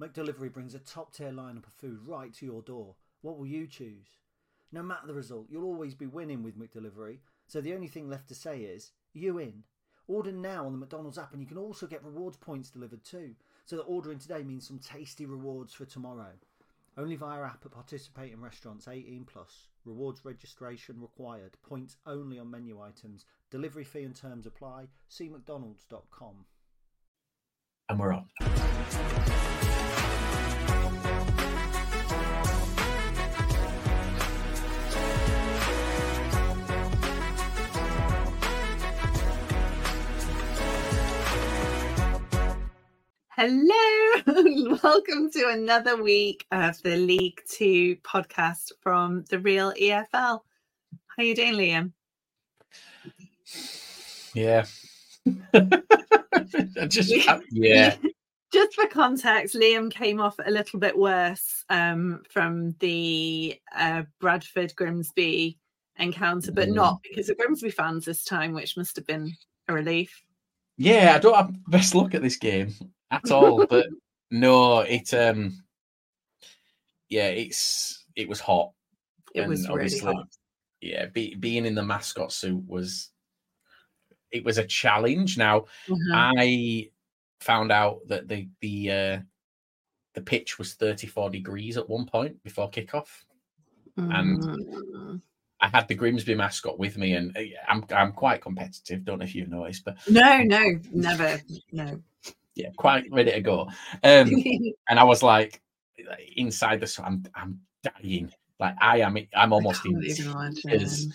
McDelivery brings a top tier lineup of food right to your door. What will you choose? No matter the result, you'll always be winning with McDelivery, so the only thing left to say is, you in? Order now on the McDonald's app and you can also get rewards points delivered too, so that ordering today means some tasty rewards for tomorrow. Only via app at participating restaurants 18 plus. Rewards registration required. Points only on menu items. Delivery fee and terms apply. See mcdonalds.com. And we're on. Hello, welcome to another week of the League Two podcast from the Real EFL. How are you doing, Liam? Yeah. Just yeah. Just for context, Liam came off a little bit worse um, from the uh, Bradford Grimsby encounter, but Mm. not because of Grimsby fans this time, which must have been a relief. Yeah, I don't have the best look at this game at all. but no, it um yeah, it's it was hot. It was really hot. Yeah, be, being in the mascot suit was it was a challenge. Now Mhm. I found out that the the uh the pitch was 34 degrees at one point before kickoff. and- Mm. I had the Grimsby mascot with me, and uh, I'm I'm quite competitive. Don't know if you've noticed, but no, no, never, no. yeah, quite ready to go. Um, and I was like, inside the, I'm I'm dying. Like I am, I'm almost in tears.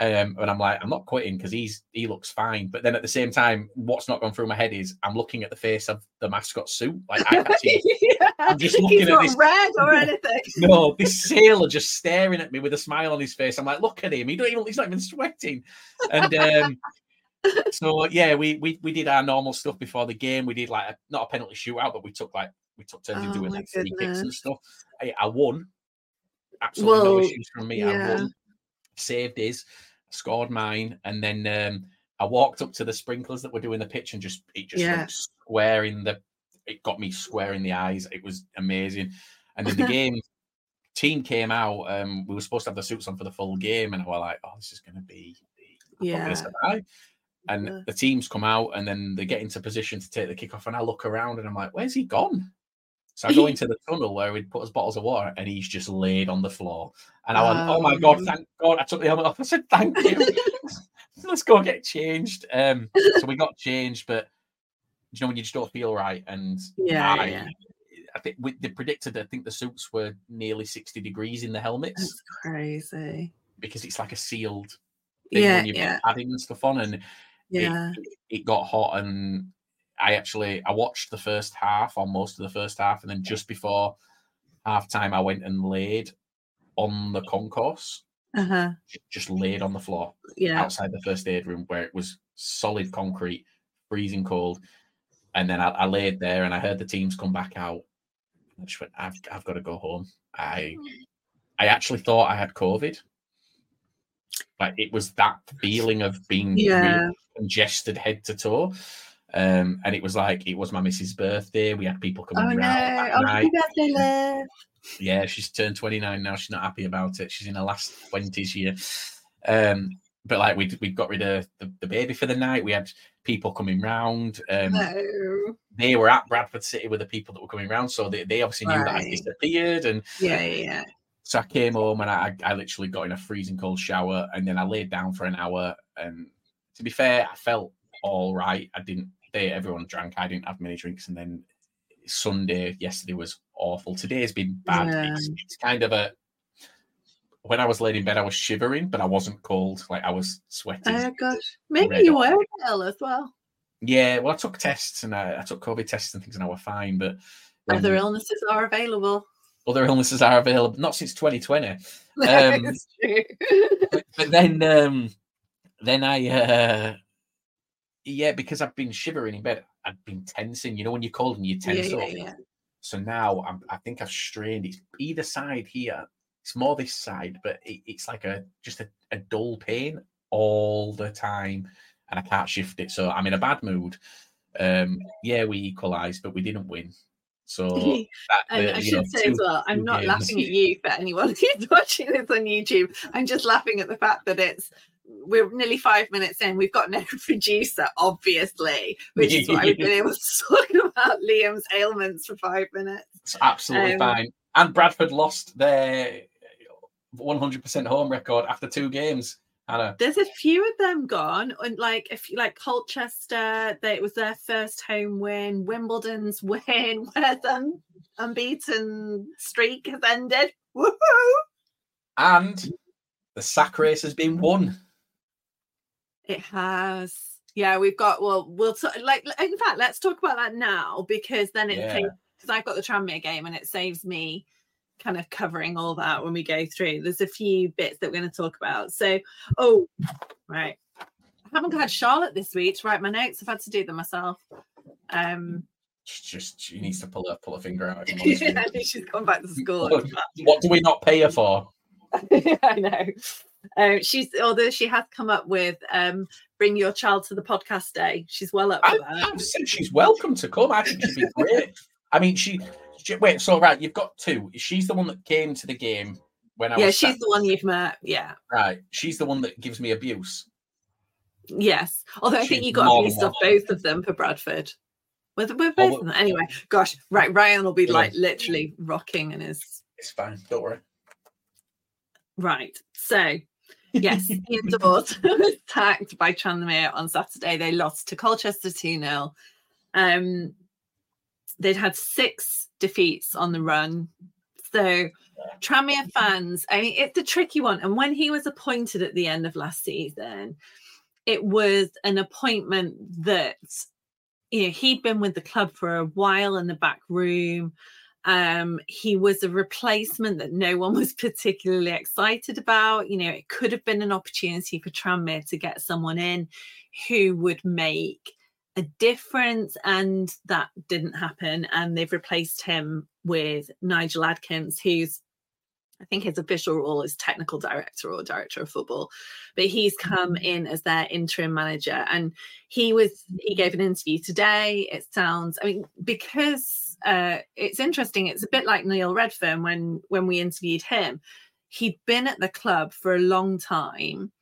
Um, and I'm like, I'm not quitting because he's he looks fine. But then at the same time, what's not gone through my head is I'm looking at the face of the mascot suit. Like I can't see. yeah. I'm just looking He's at not this- red or anything. No, this sailor just staring at me with a smile on his face. I'm like, look at him. He don't even he's not even sweating. And um so yeah, we we we did our normal stuff before the game. We did like a, not a penalty shootout, but we took like we took turns in Oh doing my like free kicks and stuff. I, I won. Absolutely no issues from me. I won. Saved his, scored mine, and then um I walked up to the sprinklers that were doing the pitch and just it just Yeah. square in the it got me square in the eyes. It was amazing. And then the game team came out. Um, we were supposed to have the suits on for the full game, and I was like, "Oh, this is going to be Yeah. And Yeah. the teams come out, and then they get into position to take the kickoff, and I look around, and I'm like, "Where's he gone?" So I go into the tunnel where we'd put his bottles of water, and he's just laid on the floor. And I went, "Oh my god, Um. thank God!" I took the helmet off. I said, "Thank you." Let's go get changed. Um, so we got changed, but you know when you just don't feel right, and Yeah, I, yeah. I think we, they predicted. I think the suits were nearly sixty degrees in the helmets That's crazy. because it's like a sealed thing Yeah, yeah, and stuff on, and yeah. it, it got hot. And I actually I watched the first half or most of the first half, and then just before half time, I went and laid on the concourse, Uh huh. just laid on the floor Yeah. outside the first aid room where it was solid concrete, freezing cold. And then I, I laid there and I heard the teams come back out. I just went, I've, I've got to go home. I I actually thought I had COVID. Like it was that feeling of being really congested head to toe. Um, and it was like it was my missus' birthday. We had people Oh coming no! round Oh, happy birthday, Liv. Yeah, she's turned 29 now. She's not happy about it. She's in her last 20s year. Um, but like we we got rid of the, the baby for the night. We had people coming round. Um, No. They were at Bradford City with the people that were coming round, so they, they obviously knew that I disappeared. And Yeah, yeah, yeah. so I came home and I, I literally got in a freezing cold shower and then I laid down for an hour. And to be fair, I felt all right. I didn't. They everyone drank. I didn't have many drinks, and then Sunday yesterday was awful. Today's been bad. Yeah. It's, it's kind of a. When I was laid in bed, I was shivering, but I wasn't cold. Like I was sweating. Oh gosh, maybe you were ill as well. Yeah, well, I took tests and I, I took COVID tests and things, and I were fine. But Other um, illnesses are available. other illnesses are available. Not since 2020. Um, but, but then um then I uh yeah, because I've been shivering in bed, I've been tensing. You know, when you're cold and you yeah, tense yeah, up. yeah. So now I'm, I think I've strained. It's either side here. It's more this side, but it, it's like a just a, a dull pain all the time, and I can't shift it. So I'm in a bad mood. Um, yeah, we equalised, but we didn't win. So that, the- I should know, say as well, I'm not games. laughing at you for anyone who's watching this on YouTube. I'm just laughing at the fact that it's we're nearly five minutes in. We've got no producer, obviously, which is why we've been able to talk about Liam's ailments for five minutes. It's absolutely Um, fine. And Bradford lost their 100% home record after two games. Hannah, There's a few of them gone, and like if you like Colchester, they, it was their first home win. Wimbledon's win, where the unbeaten streak has ended. Woohoo! and the sack race has been won. It has. Yeah, we've got. Well, we'll t- like. In fact, let's talk about that now because then it Yeah. because I've got the Tranmere game and it saves me kind of covering all that when we go through. There's a few bits that we're going to talk about. So, oh, right. I haven't had Charlotte this week to write my notes. I've had to do them myself. Um, She just she needs to pull her pull her finger out. if I'm honest with I you. think she's gone back to school. What, what do we not pay her for? I know. Um, she's although she has come up with um, bring your child to the podcast day. She's well up I, that. I've said she's welcome to come. I think she'd be great. I mean, she, she- wait. So right, you've got two. She's the one that came to the game when I yeah, she's sat- the one you've met. Yeah. right. She's the one that gives me abuse. Yes. Although I think you got abused off both of them for Bradford. With, with Oh, both of them. Anyway, gosh, right. Ryan will be Yeah. like literally rocking in his It's fine. Don't worry. right. So yes, Dawes was attacked by Tranmere on Saturday. They lost to Colchester 2-0. Um they'd had six defeats on the run. So Tranmere fans, I mean, it's a tricky one. And when he was appointed at the end of last season, it was an appointment that you know he'd been with the club for a while in the back room. Um, he was a replacement that no one was particularly excited about. You know, it could have been an opportunity for Tranmere to get someone in who would make a difference, and that didn't happen. And they've replaced him with Nigel Adkins, who's I think his official role is technical director or director of football, but he's come in as their interim manager. And he was he gave an interview today. It sounds, I mean, because uh, it's interesting. It's a bit like Neil Redfearn when when we interviewed him. He'd been at the club for a long time,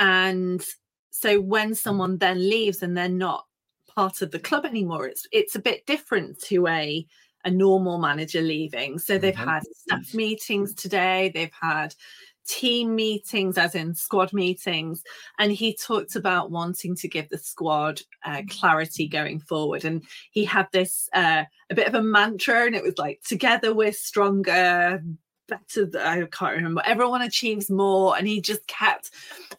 and so when someone then leaves and they're not part of the club anymore, it's it's a bit different to a a normal manager leaving. So they've Mhm. had staff meetings today, they've had team meetings, as in squad meetings. And he talked about wanting to give the squad uh, clarity going forward. And he had this uh, a bit of a mantra, and it was like, together we're stronger. Better, I can't remember. Everyone achieves more, and he just kept.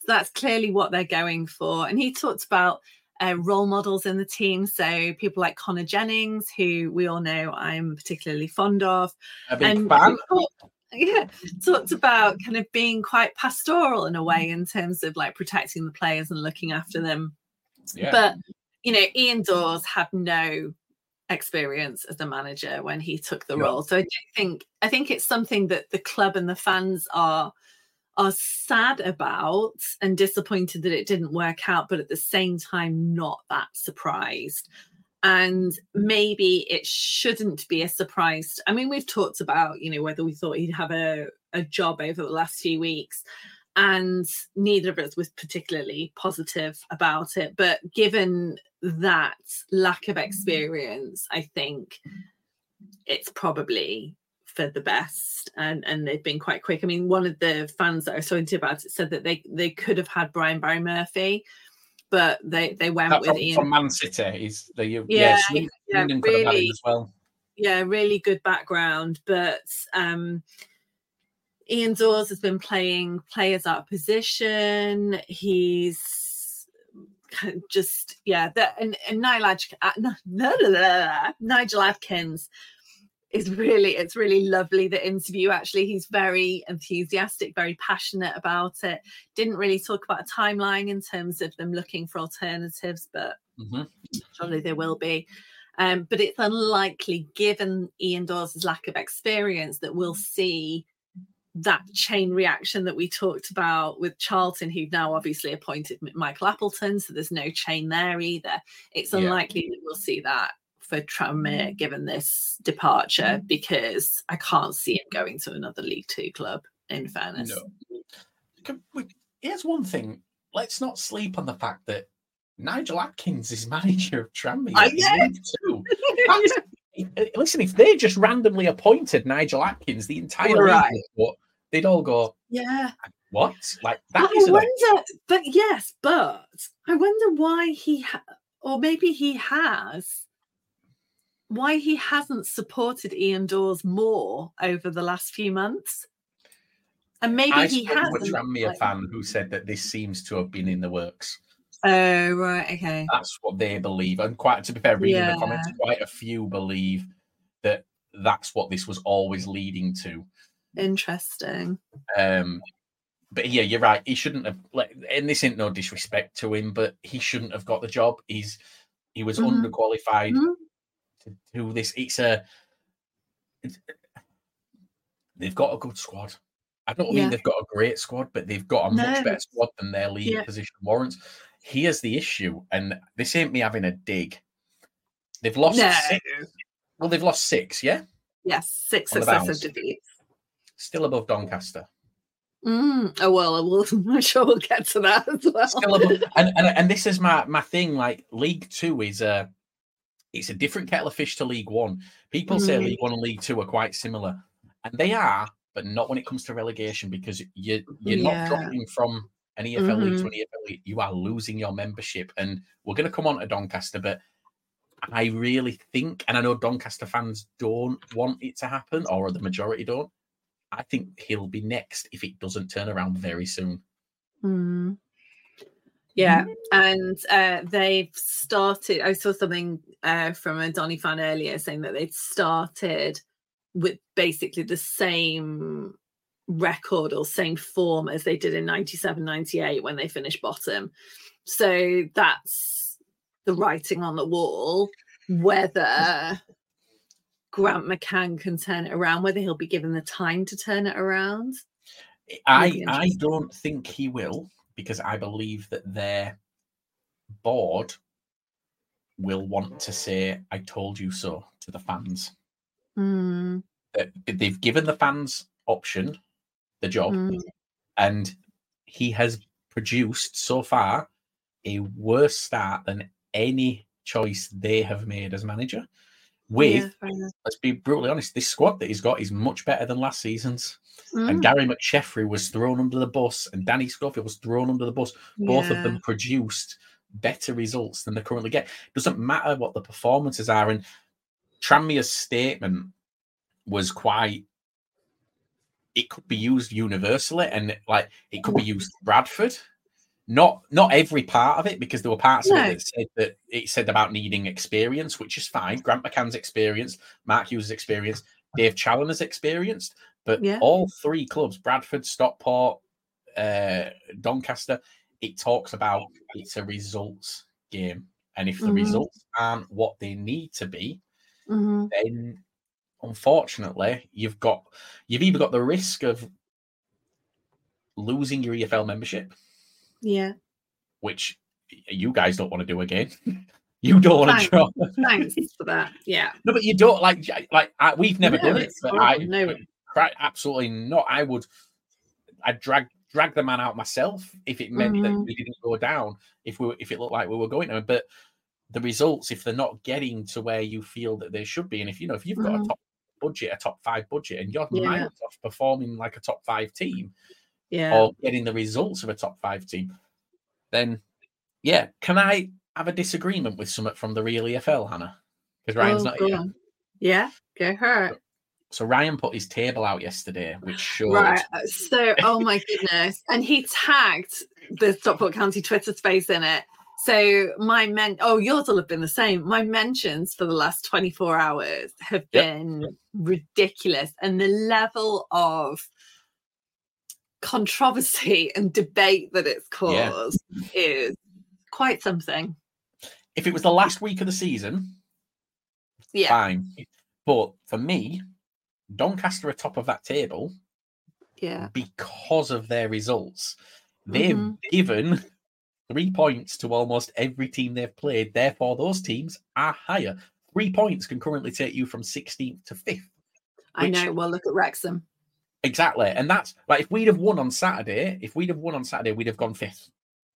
That's clearly what they're going for. And he talked about uh, role models in the team. So people like Connor Jennings, who we all know I'm particularly fond of. A big and fan. Yeah, talked about kind of being quite pastoral in a way in terms of like protecting the players and looking after them. Yeah. But you know, Ian Dawes had no experience as a manager when he took the No. role. So I do think I think it's something that the club and the fans are are sad about and disappointed that it didn't work out, but at the same time not that surprised. And maybe it shouldn't be a surprise. I mean, we've talked about, you know, whether we thought he'd have a, a job over the last few weeks and neither of us was particularly positive about it. But given that lack of experience, I think it's probably for the best and and they've been quite quick. I mean, one of the fans that I was talking to about it said that they they could have had Brian Barry Murphy, but they they went with from, Ian. from Man City is the yeah, Yeah, yeah, Swindon could have had him really. as well. yeah, really good background. But um, Ian Dawes has been playing players out of position. He's just yeah, that and, and Nigel, uh, Nigel Adkins is really it's really lovely the interview actually he's very enthusiastic very passionate about it didn't really talk about a timeline in terms of them looking for alternatives but Mhm. surely there will be. Um, but it's unlikely, given Ian Dawes' lack of experience, that we'll see that chain reaction that we talked about with Charlton, who've now obviously appointed Michael Appleton. So there's no chain there either. It's Yeah. unlikely that we'll see that for Tranmere mm. given this departure mm. because I can't see him mm. going to another League Two club, in fairness. No. We- Here's one thing. Let's not sleep on the fact that Nigel Adkins is manager of Tranmere. I in know. League Two. That's- Listen, if they just randomly appointed Nigel Adkins, the entire Right. league they'd all go, yeah. "What? Like that I isn't a wonder, but yes, but I wonder why he, ha- or maybe he has, why he hasn't supported Ian Dawes more over the last few months. And maybe I he has. a Tranmere fan who said that this seems to have been in the works. Oh, right. Okay. That's what they believe. And quite to be fair, reading Yeah. the comments, quite a few believe that that's what this was always leading to. Interesting. Um, but yeah, you're right. He shouldn't have. Like, and this ain't no disrespect to him, but he shouldn't have got the job. He's he was Mhm. underqualified Mhm. To do this. It's a. It's, they've got a good squad. I don't mean Yeah. they've got a great squad, but they've got a No. much better squad than their league Yeah. position warrants. Here's the issue, and this ain't me having a dig. They've lost No. six. Well, they've lost six, yeah. Yes, six successive defeats. Still above Doncaster. Mm. Oh well, I'm sure we'll get to that as well. still above, and, and and this is my my thing. Like League Two is a it's a different kettle of fish to League One. People say Mm. League One and League Two are quite similar, and they are, but not when it comes to relegation because you you're Yeah. not dropping from an EFL league to an EFL league. You are losing your membership, and we're going to come on to Doncaster, but. I really think, and I know Doncaster fans don't want it to happen, or the majority don't. I think he'll be next if it doesn't turn around very soon. Mm. Yeah, and uh, they've started. I saw something uh, from a Donny fan earlier saying that they'd started with basically the same record or same form as they did in 97 98 when they finished bottom. So that's the writing on the wall. Whether Grant McCann can turn it around, whether he'll be given the time to turn it around. I I don't think he will because I believe that their board will want to say "I told you so" to the fans. Mm, they've given the fans option, the job, mm, and he has produced so far a worse start than any choice they have made as manager. With yeah, let's be brutally honest, this squad that he's got is much better than last season's. Mm, And Gary McSheffrey was thrown under the bus, and Danny Schofield was thrown under the bus. Both of them produced better results than they currently get. Doesn't matter what the performances are. And Tranmere's statement was quite. It could be used universally, and like it could be used Bradford. Not not every part of it, because there were parts of it that said that it said about needing experience, which is fine. Grant McCann's experience, Mark Hughes' experience, Dave Challinor's experienced, but Yeah. all three clubs, Bradford, Stockport, uh, Doncaster, it talks about it's a results game. And if the Mhm. results aren't what they need to be, Mhm. then unfortunately you've got you've either got the risk of losing your EFL membership, Yeah. which you guys don't want to do again. you don't want to drop. Thanks for that. Yeah. No, but you don't like like I, we've never No, done it. But I. No. Absolutely not. I would, I'd drag drag the man out myself if it meant that Mhm. we didn't go down. If we, if it looked like we were going to, but the results, if they're not getting to where you feel that they should be, and if you know, if you've got a Mhm. top budget, a top five budget, and you're Yeah. miles off performing like a top five team Yeah. or getting the results of a top five team, then Yeah, can I have a disagreement with something from the real EFL, Hannah? Because Ryan's Oh, not here. on. Yeah, go her. So Ryan put his table out yesterday, which showed Right. Uh, so, oh my goodness. And he tagged the Stockport County Twitter space in it. So my men oh yours will have been the same. My mentions for the last 24 hours have Yep. been ridiculous. And the level of controversy and debate that it's Yeah. caused is quite something. if it was the last week of the season, Yeah. fine. But for me, Doncaster are top of that table Yeah. because of their results. They've Mhm. given three points to almost every team they've played. Therefore, those teams are higher. Three points can currently take you from 16th to 5th. I know. Well, look at Wrexham. Exactly. And that's like if we'd have won on Saturday, if we'd have won on Saturday, we'd have gone fifth.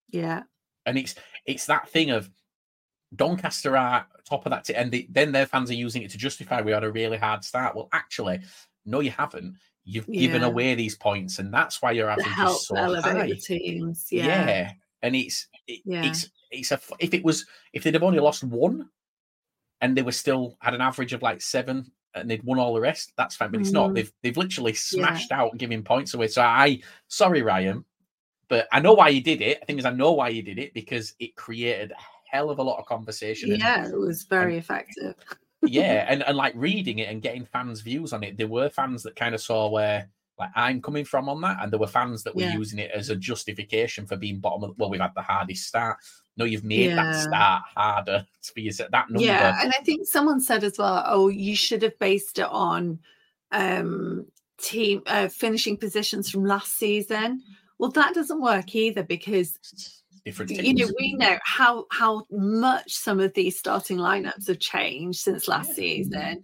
Yeah. And it's it's that thing of Doncaster are top of that, t- and the, then their fans are using it to justify we had a really hard start. Well, actually, no, you haven't. You've given away these points, and that's why your To average help is so high. teams. Yeah. Yeah. and it's it, Yeah. it's it's a if it was if they'd have only lost one, and they were still had an average of like seven, and they'd won all the rest, that's fine. But it's not. Mhm. They've they've literally smashed out giving points away. So I sorry Ryan, but I know why you did it. I think is I know why you did it because it created a hell of a lot of conversation. and- Yeah, it was very effective. yeah, and, and like reading it and getting fans' views on it, there were fans that kind of saw where like I'm coming from on that, and there were fans that were Yeah. using it as a justification for being bottom of well, we've had the hardest start. No, you've made that Yeah. start harder for you. That number, Yeah, and I think someone said as well, oh, you should have based it on um team uh, finishing positions from last season. Well, that doesn't work either because different you know we know how how much some of these starting lineups have changed since last Yeah. season.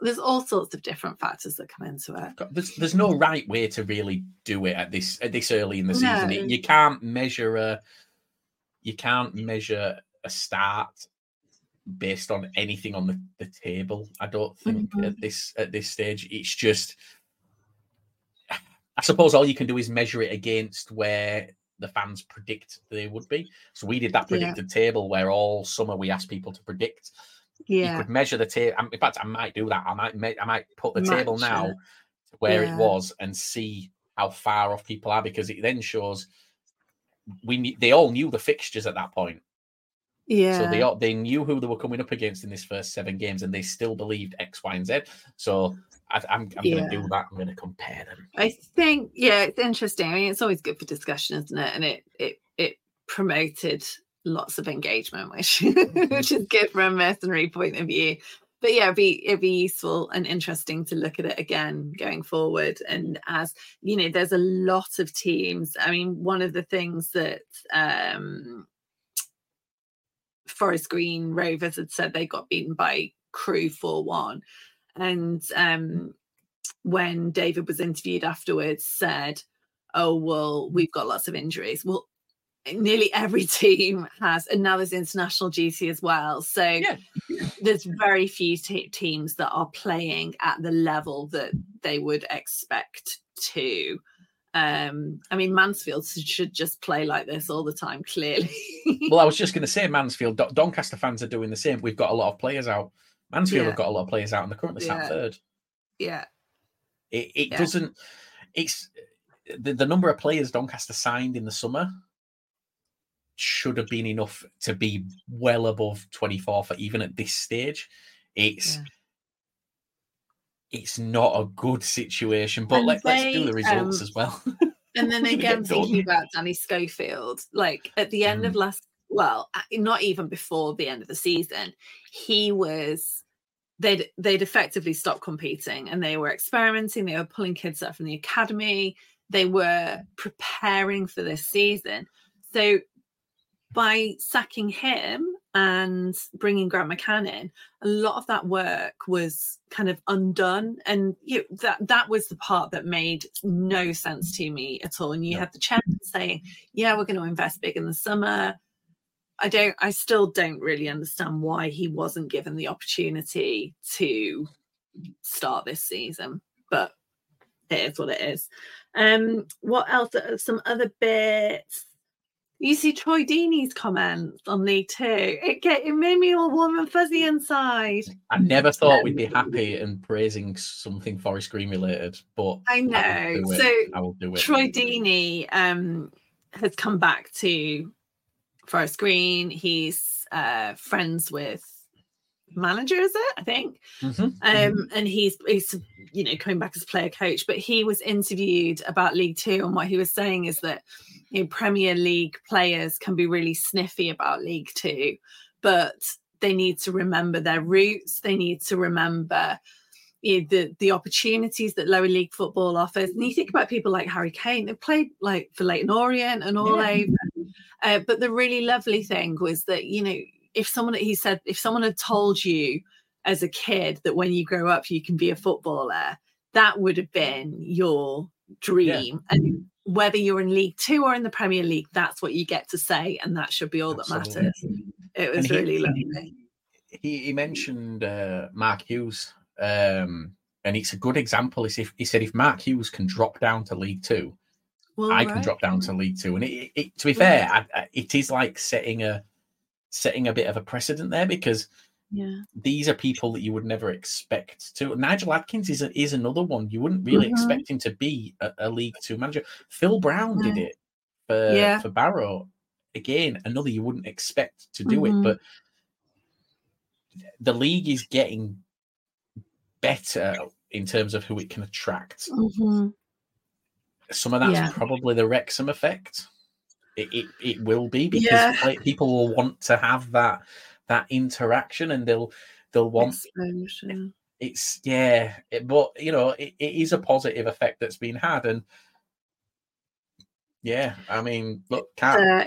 There's all sorts of different factors that come into it. There's, there's no right way to really do it at this at this early in the season. It- you can't measure a you can't measure a start based on anything on the, the table. I don't think Mhm. at this at this stage. It's just I suppose all you can do is measure it against where the fans predict they would be. So we did that Yeah. predicted table where all summer we asked people to predict Yeah. you could measure the table. In fact, I might do that. I might ma- I might put the table now it. where Yeah. it was and see how far off people are because it then shows we they all knew the fixtures at that point. yeah. So they all, they knew who they were coming up against in this first seven games, and they still believed X, Y, and Z. So I, I'm I'm going to do that. I'm going to compare them. I think yeah, it's interesting. I mean, it's always good for discussion, isn't it? And it it it promoted lots of engagement, which mm-hmm. which is good from a mercenary point of view. But yeah, it'd be it'd be useful and interesting to look at it again going forward. And as you know, there's a lot of teams. I mean, one of the things that um Forest Green Rovers had said they got beaten by Crewe 4 1. And um, when David was interviewed afterwards, said, Oh, well, we've got lots of injuries. Well, nearly every team has, and now there's international duty as well. So Yeah. there's very few te- teams that are playing at the level that they would expect to. Um, I mean, Mansfield should just play like this all the time, clearly. Well, I was just going to say Mansfield, Don- Doncaster fans are doing the same. We've got a lot of players out. Mansfield Yeah. have got a lot of players out, and they're currently sat Yeah. third. yeah. It, it Yeah. doesn't. It's the, the number of players Doncaster signed in the summer should have been enough to be well above 24 for even at this stage. It's Yeah. it's not a good situation, but And let, let's do the results um, as well. And then again, thinking about Danny Schofield, like at the end Mm. of last, well, not even before the end of the season, he was they'd they'd effectively stopped competing and they were experimenting. They were pulling kids up from the academy. They were preparing for this season. So by sacking him and bringing Grant McCann in, a lot of that work was kind of undone, and you know, that that was the part that made no sense to me at all. And you No. had the chairman saying, "Yeah, we're going to invest big in the summer." I don't. I still don't really understand why he wasn't given the opportunity to start this season, but it is what it is. Um, what else? Uh, Some other bits. You see Troy Deeney's comments on League Two. It get it made me all warm and fuzzy inside. I never thought we'd be happy and praising something Forest Green related, but I will know. do it. So I will do it. Troy Deeney um, has come back to Forest Green. He's uh, friends with manager, is it? I think. Mhm, mhm. Um, and he's he's you know coming back as player coach, but he was interviewed about League Two, and what he was saying is that you know, Premier League players can be really sniffy about League Two, but they need to remember their roots. They need to remember you know, the the opportunities that lower league football offers. And you think about people like Harry Kane, they played like for Leyton Orient and all Yeah. over. Uh, but the really lovely thing was that you know if someone he said if someone had told you as a kid that when you grow up you can be a footballer, that would have been your dream. And whether you're in League Two or in the Premier League, that's what you get to say, and that should be all that matters. It was he- really lovely. he, he mentioned uh, Mark Hughes, um, and it's a good example. Is if he said if Mark Hughes can drop down to League Two, Well, I can drop down to League Two, and it, it, to be fair, I, I, it is like setting a setting a bit of a precedent there because Yeah. these are people that you would never expect to. Nigel Adkins is a, is another one you wouldn't really Mhm. expect him to be a, a League Two manager. Phil Brown did it for Yeah. for Barrow. Again, another you wouldn't expect to do Mhm. it, but the league is getting better in terms of who it can attract. Mhm. Some of that's Yeah. probably the Wrexham effect. It, it, it will be because Yeah. people will want to have that that interaction and they'll they'll want Exposure. it's yeah it, but you know it, it is a positive effect that's been had and yeah i mean look Uh,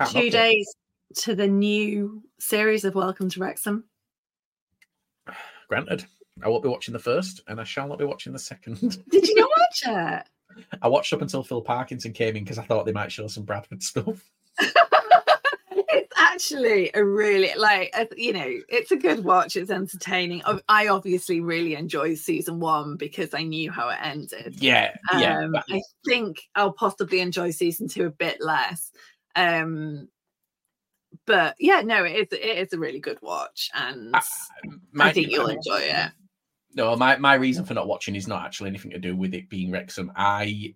knock two it. days to the new series of Welcome to Wrexham. granted i won't be watching the first and i shall not be watching the second Did you not watch it? I watched up until phil parkinson came in because i thought they might show some bradford stuff. It's actually a really like you know it's a good watch it's entertaining. I obviously really enjoyed season one because i knew how it ended. Yeah yeah. Um but i think i'll possibly enjoy season two a bit less. Um but yeah no it is it is a really good watch and I- i think you'll enjoy it no my, my reason for not watching is not actually anything to do with it being wrexham i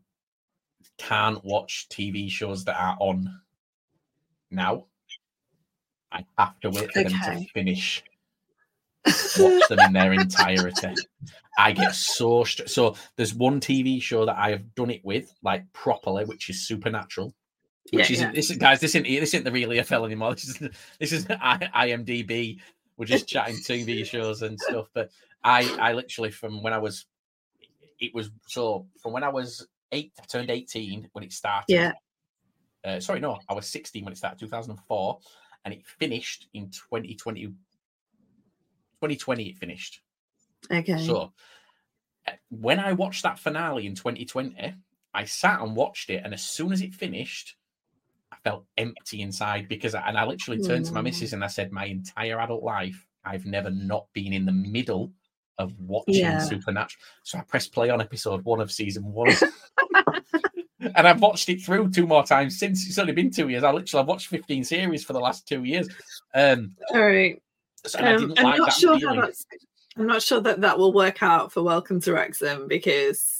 can't watch tv shows that are on now i have to wait for them to finish watch them in their entirety. I get so str- so. There's one TV show that I have done it with, like properly, which is Supernatural. Which Yeah, isn't yeah. this guys? This isn't this isn't the real EFL anymore. This is this is IMDb. We're just chatting TV shows and stuff. But I I literally from when I was it was so from when I was eight I turned eighteen when it started. Yeah. Uh, sorry, no, I was 16 when it started, 2004, and it finished in 2020. 2020, it finished. okay So uh, when I watched that finale in 2020, I sat and watched it, and as soon as it finished, felt empty inside because, I, and I literally turned to my Mm. missus and I said, "My entire adult life, I've never not been in the middle of watching Yeah. Supernatural." So I pressed play on episode one of season one. And I've watched it through two more times since. It's only been two years. I literally I've watched 15 series for the last two years. Um, all right so, Um, didn't I'm like not sure feeling. how that's. I'm not sure that that will work out for Welcome to Wrexham because,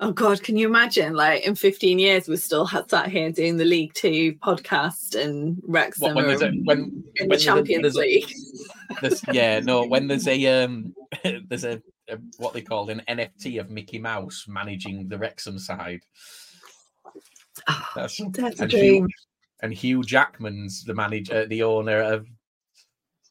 oh God, can you imagine? Like in 15 years, we're still sat here doing the League Two podcast and Wrexham What, when there's a, when in when the Champions a- League. Yeah, no, when there's a um, there's a, a what they call an NFT of Mickey Mouse managing the Wrexham side. That's, That's a and dream. Hugh, and Hugh Jackman's the manager, the owner of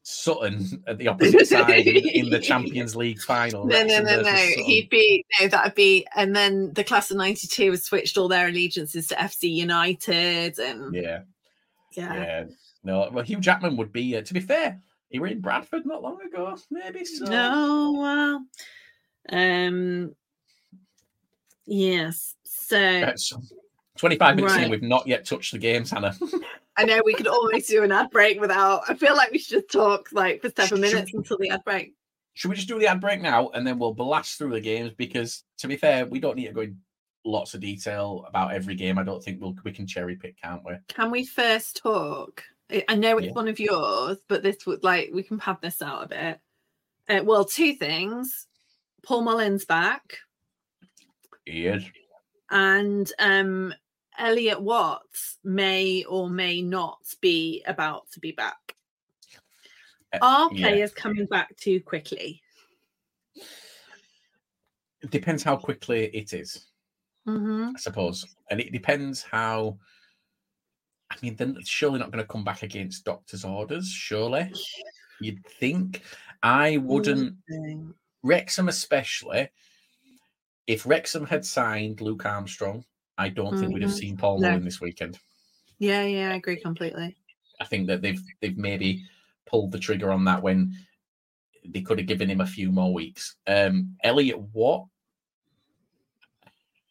Sutton at the opposite side in, in the Champions League final. No, no, no, no. Sutton. He'd be no. That'd be, and then the class of '92 has switched all their allegiances to FC United, and Yeah, yeah, yeah. No, well, Hugh Jackman would be. Uh, to be fair, he were in Bradford not long ago. Maybe so. No, wow. Um. Yes. So so 25 minutes in, we've not yet touched the games, Hannah. I know we could almost do an ad break without. I feel like we should just talk like for seven Should- minutes until the ad break. Should we just do the ad break now and then we'll blast through the games? Because to be fair, we don't need to go in lots of detail about every game. I don't think we'll, we can cherry pick, can't we? Can we first talk? I- I know it's Yeah. one of yours, but this would like we can pad this out a bit. Uh, well, two things. Paul Mullin's back Yes. and um Elliot Watts may or may not be about to be back. Uh, Are yeah. players coming back too quickly? It depends how quickly it is. Mm-hmm. I suppose. And it depends how. I mean, they're surely not going to come back against doctor's orders, surely. You'd think. I wouldn't. Wrexham, especially. If Wrexham had signed Luke Armstrong, I don't think we'd have Mhm. seen Paul No. This weekend. Yeah, yeah, I agree completely. I think that they've they've maybe pulled the trigger on that when they could have given him a few more weeks. Um, Elliot Watt,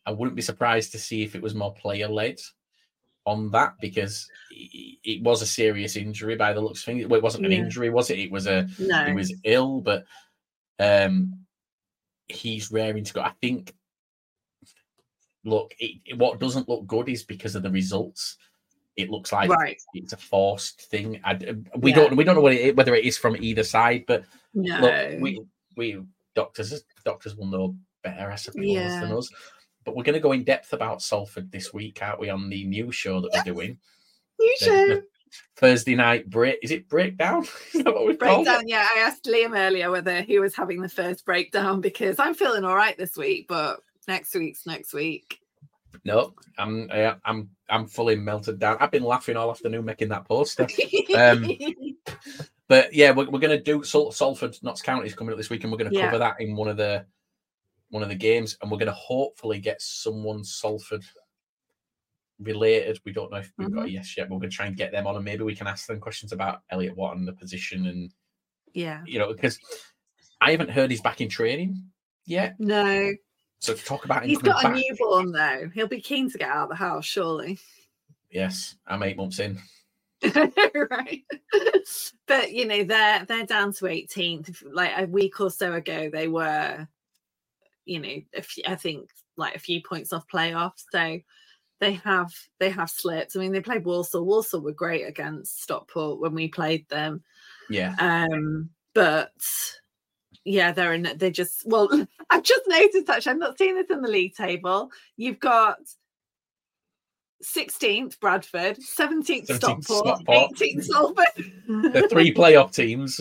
I wouldn't be surprised to see if it was more player led on that because it, it was a serious injury by the looks of things. Well, it wasn't an Yeah. injury, was it? It was a No. he was ill, but um, he's raring to go. I think. Look, it, what doesn't look good is because of the results. It looks like right. it's a forced thing. I, we Yeah. don't we don't know what it whether it is from either side, but No. look, we we doctors doctors will know better, I suppose, Yeah. than us. But we're going to go in depth about Salford this week, aren't we? On the new show that we're doing, you the- should. the Thursday night break. Is it breakdown? is that what we've called it? breakdown. Yeah, I asked Liam earlier whether he was having the first breakdown because I'm feeling all right this week, but next week's next week. No, I'm uh, I'm I'm fully melted down. I've been laughing all afternoon making that poster. Um, But yeah, we're, we're going to do Sal- Salford Notts County is coming up this week, and we're going to Yeah. cover that in one of the one of the games, and we're going to hopefully get someone Salford related. We don't know if we've got a yes yet, but we're going to try and get them on, and maybe we can ask them questions about Elliot Watt and the position, and yeah. you know, because I haven't heard he's back in training yet. No, So to talk about him he's got a back, newborn though. He'll be keen to get out of the house, surely. yes, I'm eight months in. right. But you know, they're they're down to 18th. Like a week or so ago, they were, you know, a few, I think like a few points off playoffs. So they have they have slipped. I mean, they played Walsall. Walsall were great against Stockport when we played them. Yeah, Um, but yeah, they're in they just well, I've just noticed actually, I'm not seeing this in the league table. You've got 16th Bradford, 17th 17th Stockport, Stockport. 18th Salford. the three playoff teams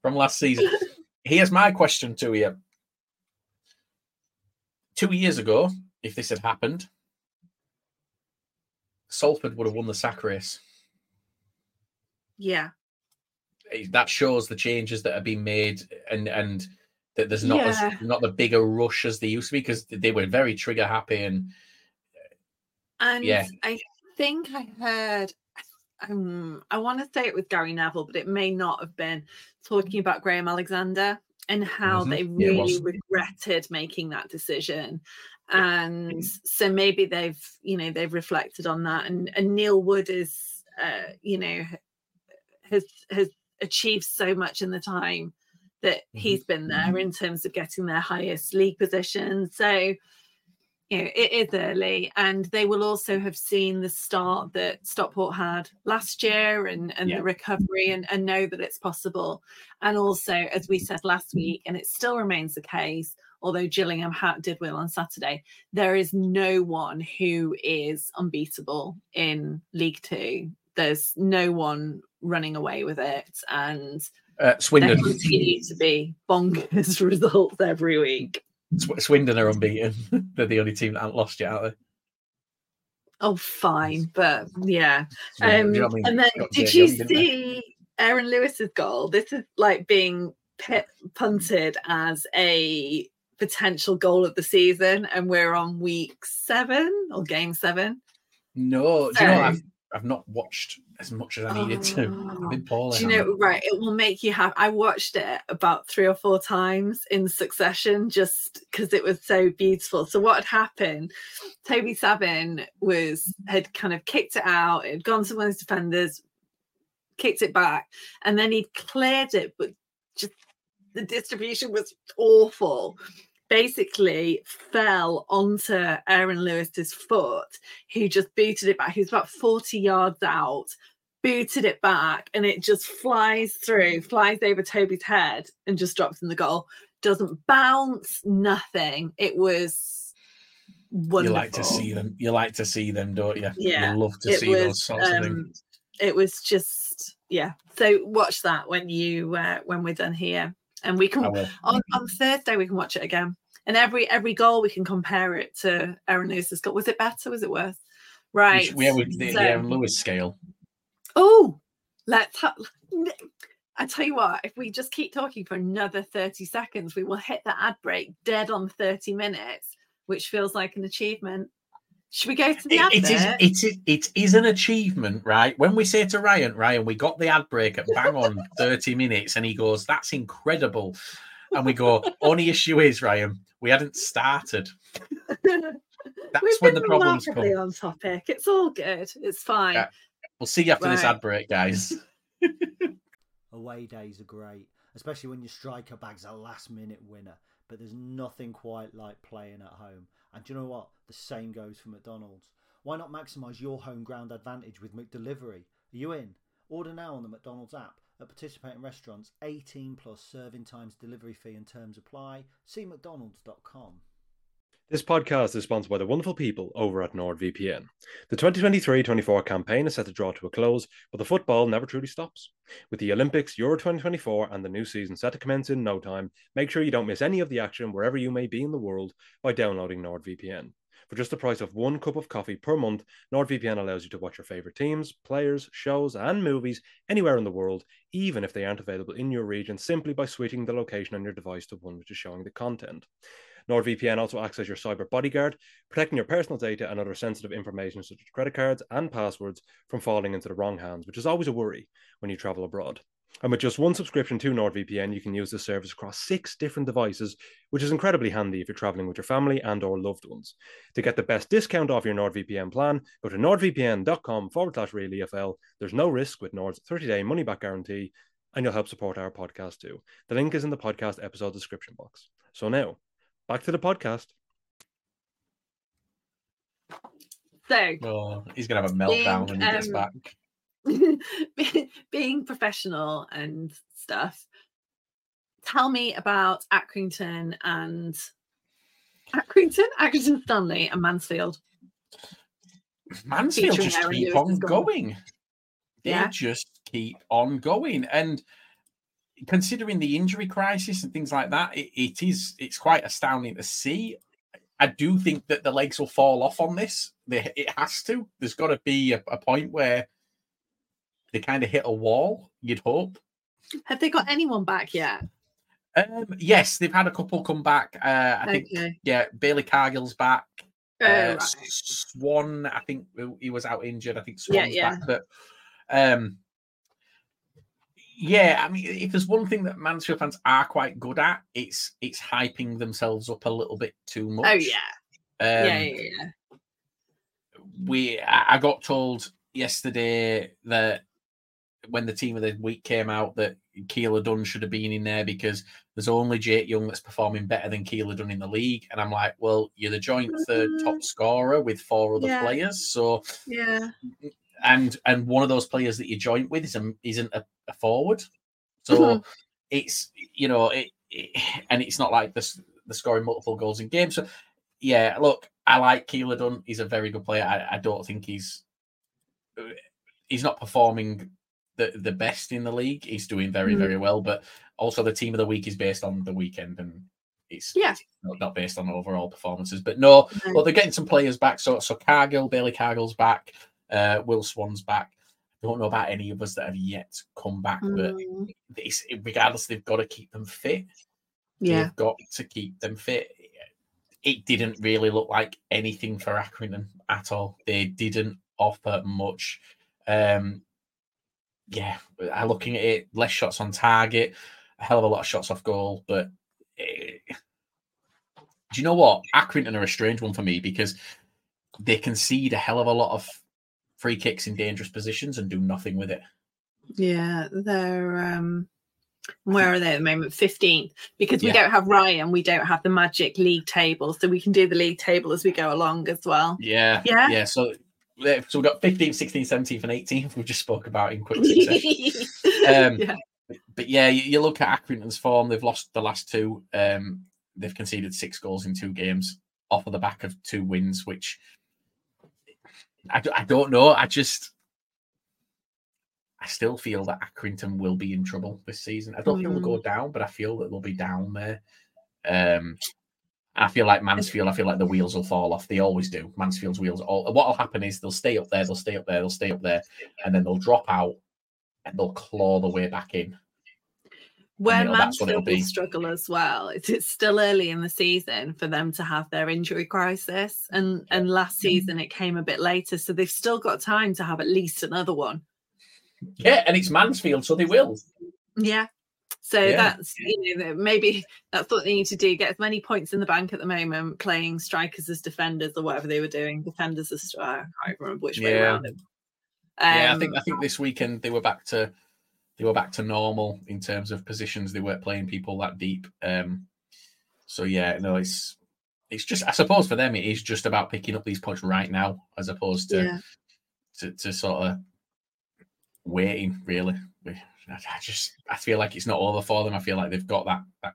from last season. Here's my question to you. Two years ago, if this had happened, Salford would have won the sack race. yeah, That shows the changes that have been made, and and that there's not Yeah. as, not the bigger rush as they used to be because they were very trigger happy and and Yeah. I think I heard. Um, I want to say it was Gary Neville, but it may not have been talking about Graham Alexander and how Mhm. they really was. regretted making that decision. And so maybe they've, you know, they've reflected on that. And, and Neil Wood is, uh, you know, has has achieved so much in the time that mm-hmm. he's been there mm-hmm. in terms of getting their highest league position. So, you know, it is early, and they will also have seen the start that Stockport had last year and, and Yeah. the recovery and, and know that it's possible. And also, as we said last week, and it still remains the case, although Gillingham ha- did well on Saturday, there is no one who is unbeatable in League Two. There's no one running away with it. And uh, Swindon continue to be bonkers results every week. Sw- Swindon are unbeaten. They're the only team that haven't lost yet, aren't Oh, fine, but yeah. they? Um, Do you know I mean? and then, Got did you Young, see Aaron Lewis's goal? This is like being pit punted as a potential goal of the season, and we're on week seven or game seven. No, do you know what? So- I've not watched as much as I needed to. Oh. I've been ah. poorly. Do you know, right? It will make you have. I watched it about three or four times in succession just because it was so beautiful. So, what had happened? Toby Savin was had kind of kicked it out, It had gone to one of his defenders, kicked it back, and then he cleared it, but just the distribution was awful. Basically fell onto Aaron Lewis's foot, who just booted it back. He was about 40 yards out, booted it back, and it just flies through, flies over Toby's head, and just drops in the goal. Doesn't bounce, nothing. It was wonderful. You like to see them. You like to see them, don't you? Yeah, You love to it see was, those sorts of um, things. It was just yeah. So watch that when you uh, when we're done here, and we can on, on Thursday we can watch it again. And every every goal we can compare it to Aaron Lewis's goal. Was it better? Was it worse? Right. Yeah, with the, so- the Aaron Lewis scale. Oh, let's have. I tell you what, if we just keep talking for another 30 seconds, we will hit the ad break dead on 30 minutes, which feels like an achievement. Should we go to the It- It is, it is it is an achievement, right? When we say to Ryan, Ryan, we got the ad break at bang on 30 minutes, and he goes, That's incredible. And we go, only issue is, Ryan, we hadn't started. That's We've when been the problems remarkably come. on topic. It's all good. It's fine. Yeah. We'll see you after this ad break, guys. Away days are great, especially when your striker bag's a last minute winner. But there's nothing quite like playing at home. And do you know what? The same goes for McDonald's. Why not maximise your home ground advantage with McDelivery? Are you in? Order now on the McDonald's app. At participating restaurants, 18 plus serving times, delivery fee and terms apply. See McDonald's.com. This podcast is sponsored by the wonderful people over at NordVPN. The 2023 24 campaign is set to draw to a close, but the football never truly stops. With the Olympics, Euro 2024, and the new season set to commence in no time, make sure you don't miss any of the action wherever you may be in the world by downloading NordVPN. For just the price of one cup of coffee per month, NordVPN allows you to watch your favorite teams, players, shows, and movies anywhere in the world, even if they aren't available in your region, simply by switching the location on your device to one which is showing the content. NordVPN also acts as your cyber bodyguard, protecting your personal data and other sensitive information such as credit cards and passwords from falling into the wrong hands, which is always a worry when you travel abroad. And with just one subscription to NordVPN, you can use the service across six different devices, which is incredibly handy if you're traveling with your family and or loved ones. To get the best discount off your NordVPN plan, go to nordvpn.com forward slash realefl. There's no risk with Nord's 30-day money-back guarantee, and you'll help support our podcast too. The link is in the podcast episode description box. So now, back to the podcast. So, Oh, he's gonna have a meltdown when he gets um, back. be- being professional and stuff, tell me about Accrington and Accrington, Accrington Stanley, and Mansfield. Mansfield featuring just keep on going. They Yeah. just keep on going. And considering the injury crisis and things like that, it, it is it's quite astounding to see. I do think that the legs will fall off on this. They, it has to. There's got to be a, a point where they kind of hit a wall. You'd hope. Have they got anyone back yet? Um, yes, they've had a couple come back. Uh, I think yeah, Bailey Cargill's back. Oh, Uh, right. Swan, I think he was out injured. I think Swan's yeah. back, but um, yeah. I mean, if there's one thing that Mansfield fans are quite good at, it's it's hyping themselves up a little bit too much. Oh yeah. Um, yeah, yeah, yeah. we I got told yesterday that when the team of the week came out that Keillor-Dunn should have been in there because there's only Jake Young that's performing better than Keillor-Dunn in the league. And I'm like, well, you're the joint third top scorer with four other Yeah. players. So Yeah. and and one of those players that you joint with isn't isn't a, a forward. So Mhm. it's you know it, it- and it's not like this the scoring multiple goals in games. So yeah, look, I like Keillor-Dunn. He's a very good player. I, I don't think he's he's not performing the the best in the league. He's doing very Mhm. very well, but also the team of the week is based on the weekend and. It's, Yeah. it's not, not based on overall performances, but no, No. well, they're getting some players back. So, so Cargill, Bailey Cargill's back. Uh, Will Swan's back. I don't know about any of us that have yet come back, but Mm, it's, regardless, they've got to keep them fit. yeah. They've got to keep them fit. It didn't really look like anything for Accrington at all. They didn't offer much. Um, yeah, I'm looking at it, less shots on target, a hell of a lot of shots off goal. But eh, do you know what? Accrington are a strange one for me because they concede a hell of a lot of free kicks in dangerous positions and do nothing with it. Yeah, they're um Where are they at the moment? 15th. Because we Yeah. don't have Ryan, we don't have the magic league table. So we can do the league table as we go along as well. Yeah, Yeah. yeah. So, so we've got 15th, 16th, 17th, and 18th. We've just spoke about in quick succession. Um, yeah. but yeah, you, you look at Accrington's form; they've lost the last two. Um, they've conceded six goals in two games off of the back of two wins, which I, I don't know. I just I still feel that Accrington will be in trouble this season. I don't feel they'll go down, but I feel that they'll be down there. Um, I feel like Mansfield. I feel like the wheels will fall off. They always do. Mansfield's wheels. All what will happen is they'll stay up there. They'll stay up there. They'll stay up there, and then they'll drop out and they'll claw the way back in. Where know, that's what it'll Mansfield will struggle as well. It's, it's still early in the season for them to have their injury crisis, and and last mm-hmm. season it came a bit later, so they've still got time to have at least another one. Yeah, and it's Mansfield, so they will. Yeah. So Yeah. that's you know maybe that's what they need to do. Get as many points in the bank at the moment, playing strikers as defenders or whatever they were doing. Defenders as stri- I can't remember which way Yeah. around. It. yeah, I think Um, I think this weekend they were back to they were back to normal in terms of positions. They weren't playing people that deep. Um, so yeah, no, it's it's just I suppose for them it is just about picking up these points right now as opposed to yeah. to, to sort of waiting. Really, I just I feel like it's not over for them. I feel like they've got that that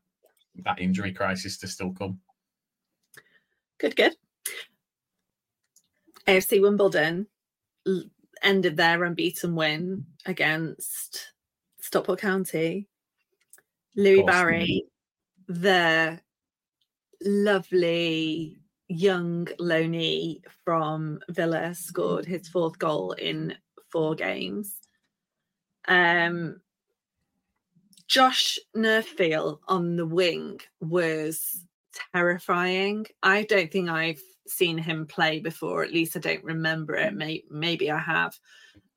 that injury crisis to still come. Good, good. AFC Wimbledon ended their unbeaten win against Stockport County. Louie Barry, the lovely young Loney from Villa, scored his fourth goal in four games. Um, Josh Neufville on the wing was terrifying. I don't think I've seen him play before. At least I don't remember it. May- maybe I have.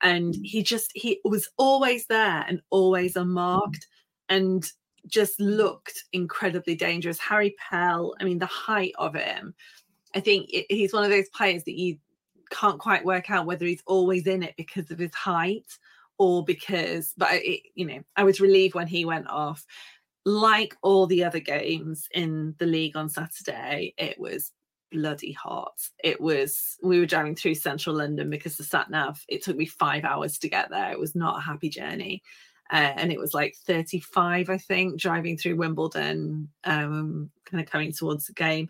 And he just he was always there and always unmarked and just looked incredibly dangerous. Harry Pell, I mean, the height of him. I think he's one of those players that you can't quite work out whether he's always in it because of his height or because, but you know, I was relieved when he went off. Like all the other games in the league on Saturday, it was bloody hot. It was, we were driving through central London because the sat nav, it took me five hours to get there. It was not a happy journey. Uh, and it was like 35, I think, driving through Wimbledon, um, kind of coming towards the game.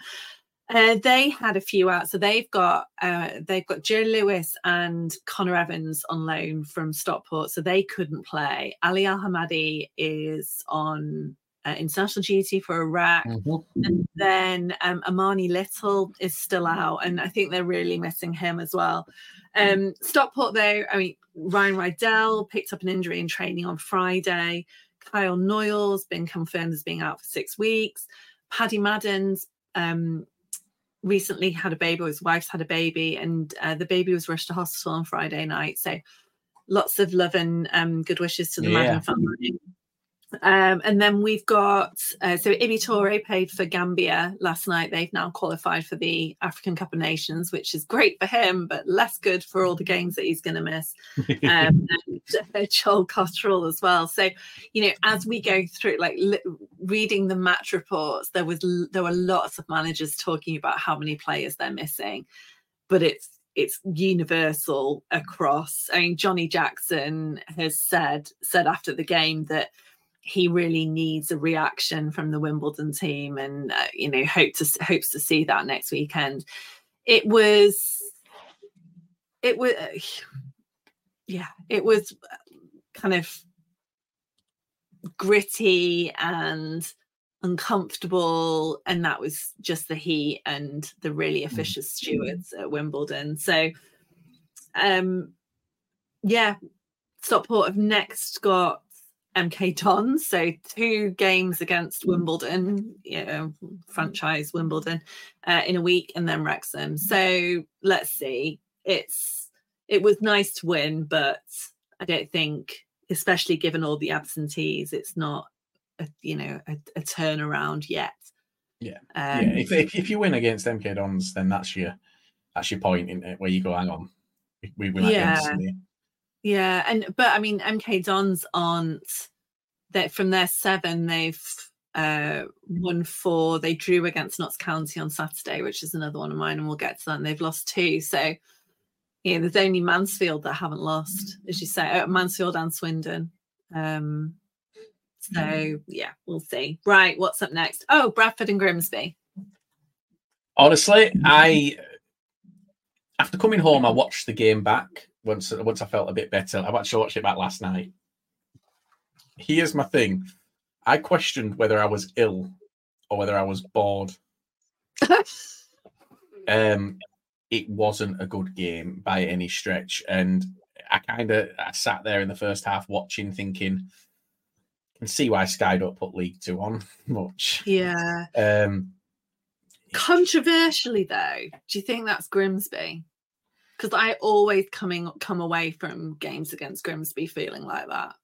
Uh, they had a few out, so they've got uh, they've got Joe Lewis and Connor Evans on loan from Stockport, so they couldn't play. Ali Al Hamadi is on uh, international duty for Iraq, and then um, Armani Little is still out, and I think they're really missing him as well. Um, Stockport, though, I mean, Ryan Rydel picked up an injury in training on Friday. Kyle Knoyle's been confirmed as being out for six weeks. Paddy Madden's um, recently had a baby, or his wife's had a baby, and uh, the baby was rushed to hospital on Friday night. So lots of love and um, good wishes to the Yeah. Madden family. Um, and then we've got uh, so Ibou Touray played for Gambia last night. They've now qualified for the African Cup of Nations, which is great for him, but less good for all the games that he's going to miss. Um, and uh, Joel Cottrell as well. So, you know, as we go through, like li- reading the match reports, there was there were lots of managers talking about how many players they're missing, but it's it's universal across. I mean, Johnny Jackson has said said after the game that he really needs a reaction from the Wimbledon team, and uh, you know, hope to hopes to see that next weekend. It was, it was, yeah, it was kind of gritty and uncomfortable, and that was just the heat and the really officious stewards at Wimbledon. So, um, yeah, Stockport have next got MK Dons, so two games against Wimbledon, you know, franchise Wimbledon, uh, in a week, and then Wrexham. So let's see. It's it was nice to win, but I don't think, especially given all the absentees, it's not, a, you know, a, a turnaround yet. Yeah. Um, yeah, if, if if you win against MK Dons, then that's your that's your point in it, where you go, hang on, we, we might Yeah. yeah. Yeah, and but I mean, MK Dons aren't that from their seven, they've uh, won four. They drew against Notts County on Saturday, which is another one of mine, and we'll get to that. And they've lost two. So, yeah, there's only Mansfield that haven't lost, as you say, uh, Mansfield and Swindon. Um, so, yeah, we'll see. Right, what's up next? Oh, Bradford and Grimsby. Honestly, I after coming home, I watched the game back once once I felt a bit better. I've actually watched it back last night. Here's my thing. I questioned whether I was ill or whether I was bored. um, it wasn't a good game by any stretch, and I kind of I sat there in the first half watching, thinking, I can see why Sky don't put League Two on much. Yeah. Um, Controversially, though, do you think that's Grimsby? Because I always coming come away from games against Grimsby feeling like that.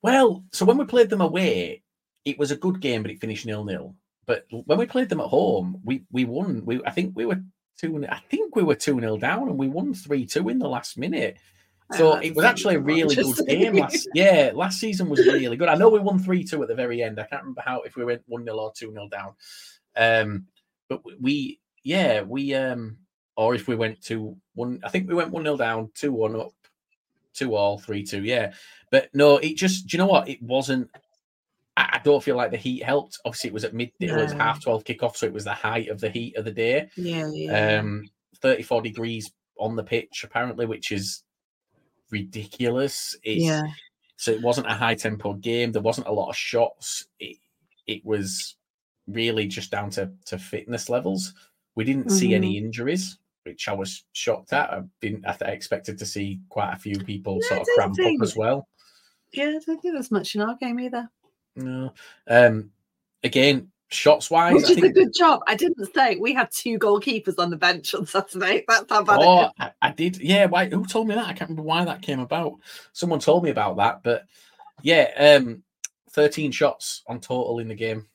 Well, so when we played them away, it was a good game, but it finished nil nil. But when we played them at home, we we won. We I think we were two. I think we were two 0 down, and we won three two in the last minute. So it was actually a really good game last. Yeah, last season was really good. I know we won three two at the very end. I can't remember how if we went one 0 or two 0 down. Um, but we yeah we um or if we went to one. I think we went one 0 down, two one up, two all, three two. Yeah, but no, it just. Do you know what? It wasn't. I I don't feel like the heat helped. Obviously, it was at mid. It was half twelve kickoff, so it was the height of the heat of the day. Yeah, yeah. Um, 34 degrees on the pitch, apparently, which is ridiculous. It's, yeah. So it wasn't a high tempo game. There wasn't a lot of shots. It, it was really just down to, to fitness levels. We didn't see any Mm-hmm. injuries, which I was shocked at. I didn't. I, I expected to see quite a few people No, sort of cramp think- up as well. Yeah, I don't think there's much in our game either. No. Um. Again, shots wise, Which I is a good job. I didn't say we had two goalkeepers on the bench on Saturday. That's how bad Oh, is. I, I did. Yeah. Why? Who told me that? I can't remember why that came about. Someone told me about that, but yeah, um, thirteen shots on total in the game.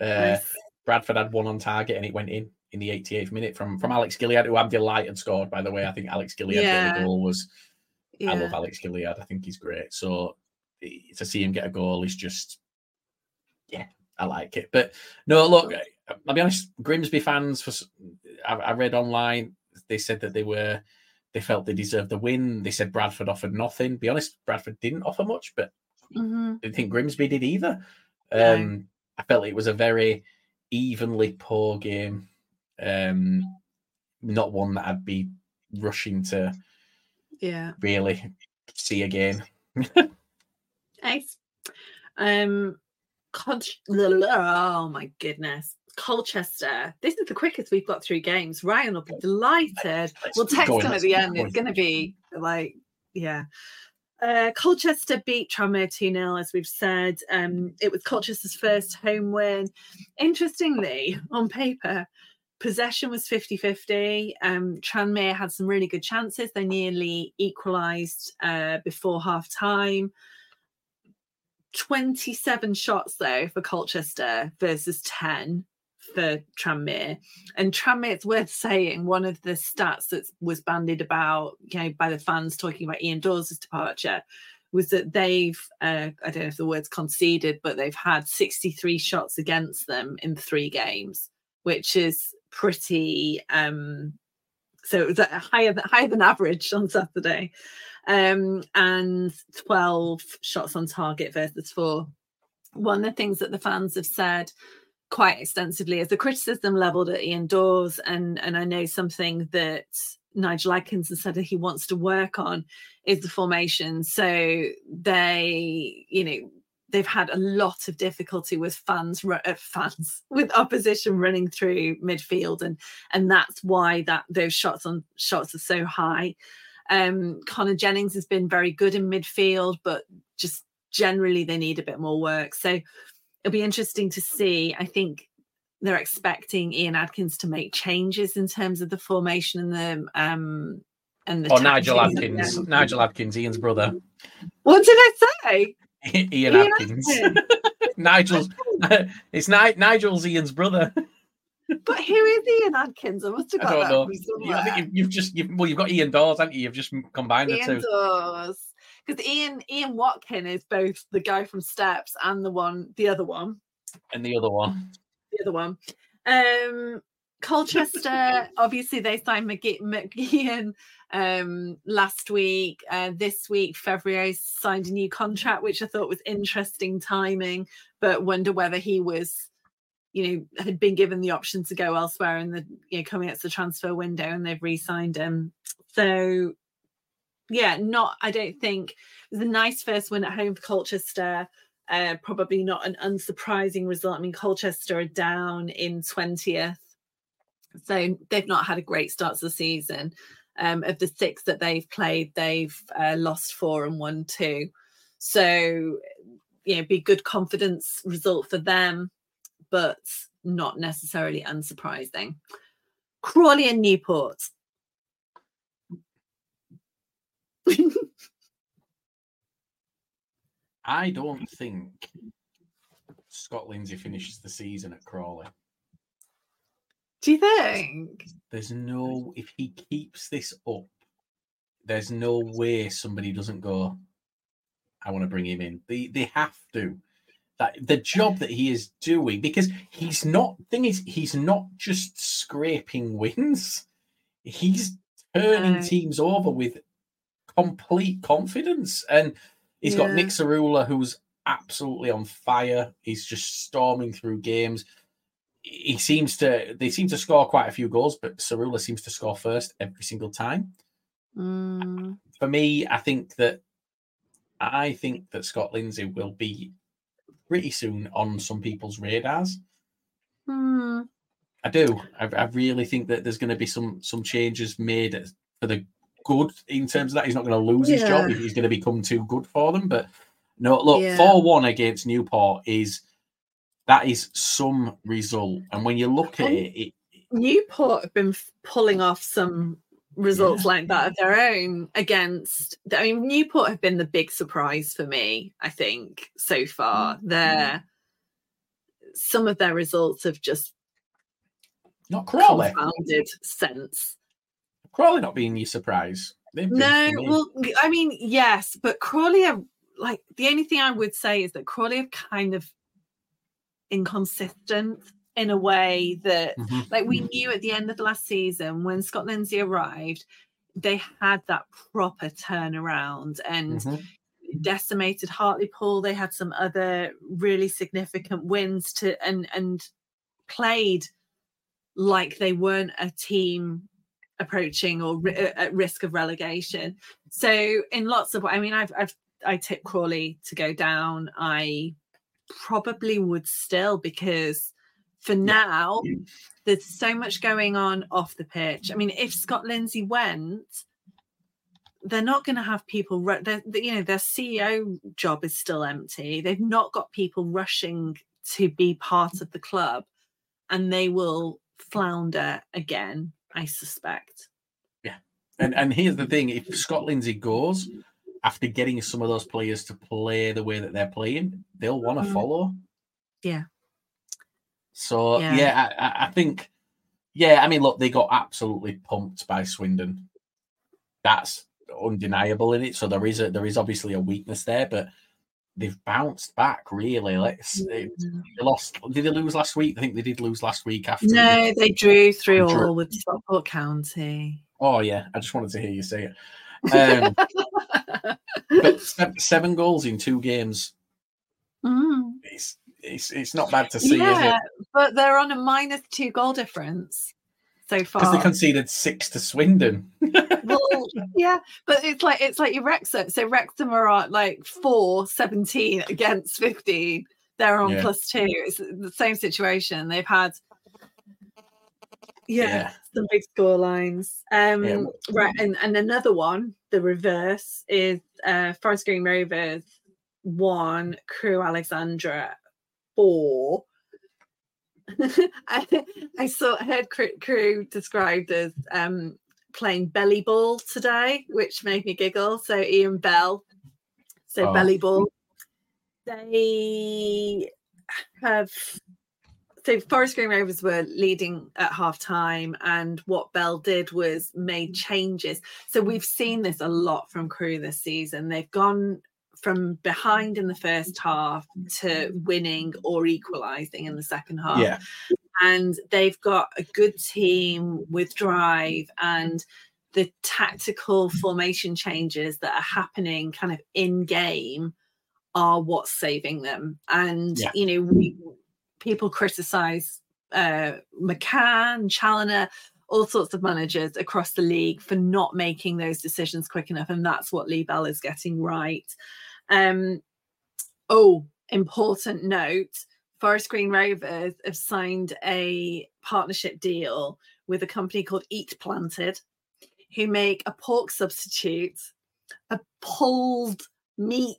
Uh, Nice. Bradford had one on target, and it went in in the 88th minute from from Alex Gilliead, who I'm delighted scored. By the way, I think Alex Gilliead Yeah. the goal was. Yeah. I love Alex Gilliead. I think he's great. So to see him get a goal is just, yeah, I like it. But no, look, I'll be honest. Grimsby fans, for I, I read online, they said that they were, they felt they deserved the win. They said Bradford offered nothing. Be honest, Bradford didn't offer much, but Mhm. I didn't think Grimsby did either. Um, I felt it was a very evenly poor game. Um, not one that I'd be rushing to Yeah. really see again. Nice. Um, Col- oh my goodness. Colchester. This is the quickest we've got through games. Ryan will be delighted. Let's We'll text him at the end. It's going to be like, yeah. Uh, Colchester beat Tranmere 2 0, as we've said. Um, it was Colchester's first home win. Interestingly, on paper, possession was 50 50. Um, Tranmere had some really good chances. They nearly equalised uh, before half time. 27 shots, though, for Colchester versus 10 for Tranmere. And Tranmere, it's worth saying, one of the stats that was bandied about, you know, by the fans talking about Ian Dawes' departure was that they've, uh, I don't know if the word's conceded, but they've had 63 shots against them in three games, which is pretty, um, so it was uh, higher than, higher than average on Saturday. Um, and 12 shots on target versus four. One of the things that the fans have said quite extensively is the criticism leveled at Ian Dawes, and and I know something that Nigel Adkins has said that he wants to work on is the formation. So they, you know, they've had a lot of difficulty with fans, uh, fans with opposition running through midfield, and and that's why that those shots on shots are so high. Um, Connor Jennings has been very good in midfield, but just generally they need a bit more work. So it'll be interesting to see. I think they're expecting Ian Adkins to make changes in terms of the formation and the um and the Or Oh, Nigel. Adkins. Nigel Adkins, Ian's brother. What did I say? Ian, Ian Adkins. Adkins. Nigel's it's Ni- Nigel's Ian's brother. But who is Ian Adkins? I must have I don't that know. You, I think you've, you've just you've, well, you've got Ian Dawes, haven't you? You've just combined the Ian two. Dawes. Because Ian Ian Watkin is both the guy from Steps and the one the other one. And the other one. The other one. Um Colchester, obviously they signed McGee- McGeehan um last week. Uh, this week, Fevrier signed a new contract, which I thought was interesting timing, but wonder whether he was you know, had been given the option to go elsewhere in the you know coming up to the transfer window and they've re-signed him. So yeah, not I don't think it was a nice first win at home for Colchester. Uh, probably not an unsurprising result. I mean, Colchester are down in 20th. So they've not had a great start to the season. Um, of the six that they've played, they've uh, lost four and won two. So, you know, be good confidence result for them but not necessarily unsurprising. Crawley and Newport. I don't think Scott Lindsay finishes the season at Crawley. Do you think? There's no, if he keeps this up, there's no way somebody doesn't go, I want to bring him in. They, they have to that the job that he is doing because he's not thing is he's not just scraping wins he's turning teams over with complete confidence and he's got Nick Tsaroulla who's absolutely on fire he's just storming through games he seems to they seem to score quite a few goals but Tsaroulla seems to score first every single time mm. for me I think that I think that Scott Lindsay will be pretty soon on some people's radars. Hmm. I do. I, I, really think that there's going to be some some changes made for the good in terms of that. He's not going to lose yeah. his job. He's going to become too good for them. But no, look, four yeah. one against Newport is that is some result. And when you look at it, it Newport have been pulling off some results yeah. like that of their own against I mean Newport have been the big surprise for me I think so far mm-hmm. their some of their results have just not confounded sense Crawley not being your surprise no well I mean yes but Crawley are like the only thing I would say is that Crawley are kind of inconsistent in a way that mm-hmm. like we knew at the end of the last season when Scott Lindsay arrived, they had that proper turnaround and mm-hmm. decimated Hartlepool. They had some other really significant wins to and and played like they weren't a team approaching or at risk of relegation. So in lots of I mean I've I've I tip Crawley to go down. I probably would still because for now, there's so much going on off the pitch. I mean, if Scott Lindsay went, they're not going to have people. They're, you know, their CEO job is still empty. They've not got people rushing to be part of the club, and they will flounder again. I suspect. Yeah, and and here's the thing: if Scott Lindsay goes after getting some of those players to play the way that they're playing, they'll want to mm. follow. Yeah. So yeah, yeah I, I, think, yeah, I mean, look, they got absolutely pumped by Swindon. That's undeniable in it. So there is a there is obviously a weakness there, but they've bounced back really. Let's they lost. Did they lose last week? I think they did lose last week after. No, they drew three all with Stockport County. Oh yeah, I just wanted to hear you say it. Um, but seven goals in two games. Mm. It's it's it's not bad to see, yeah, But they're on a minus two goal difference so far. Because they conceded six to Swindon. well, yeah, but it's like it's like your Wrexham. So Wrexham are at like four, 17 against 15. They're on yeah. plus two. It's the same situation. They've had yeah, yeah. some big score lines. Um yeah. right, and, and another one, the reverse is uh Forest Green Rovers one, Crewe Alexandra four. I, I saw heard Crewe described as um, playing belly ball today, which made me giggle. So Ian Bell, so oh. belly ball. They have so Forest Green Rovers were leading at half time, and what Bell did was made changes. So we've seen this a lot from Crewe this season. They've gone from behind in the first half to winning or equalising in the second half. Yeah. And they've got a good team with drive and the tactical formation changes that are happening kind of in game are what's saving them. And, Yeah. you know, we, people criticize uh, McCann, Challinor, all sorts of managers across the league for not making those decisions quick enough. And that's what Lee Bell is getting right. Um, oh, important note Forest Green Rovers have signed a partnership deal with a company called Eat Planted, who make a pork substitute, a pulled meat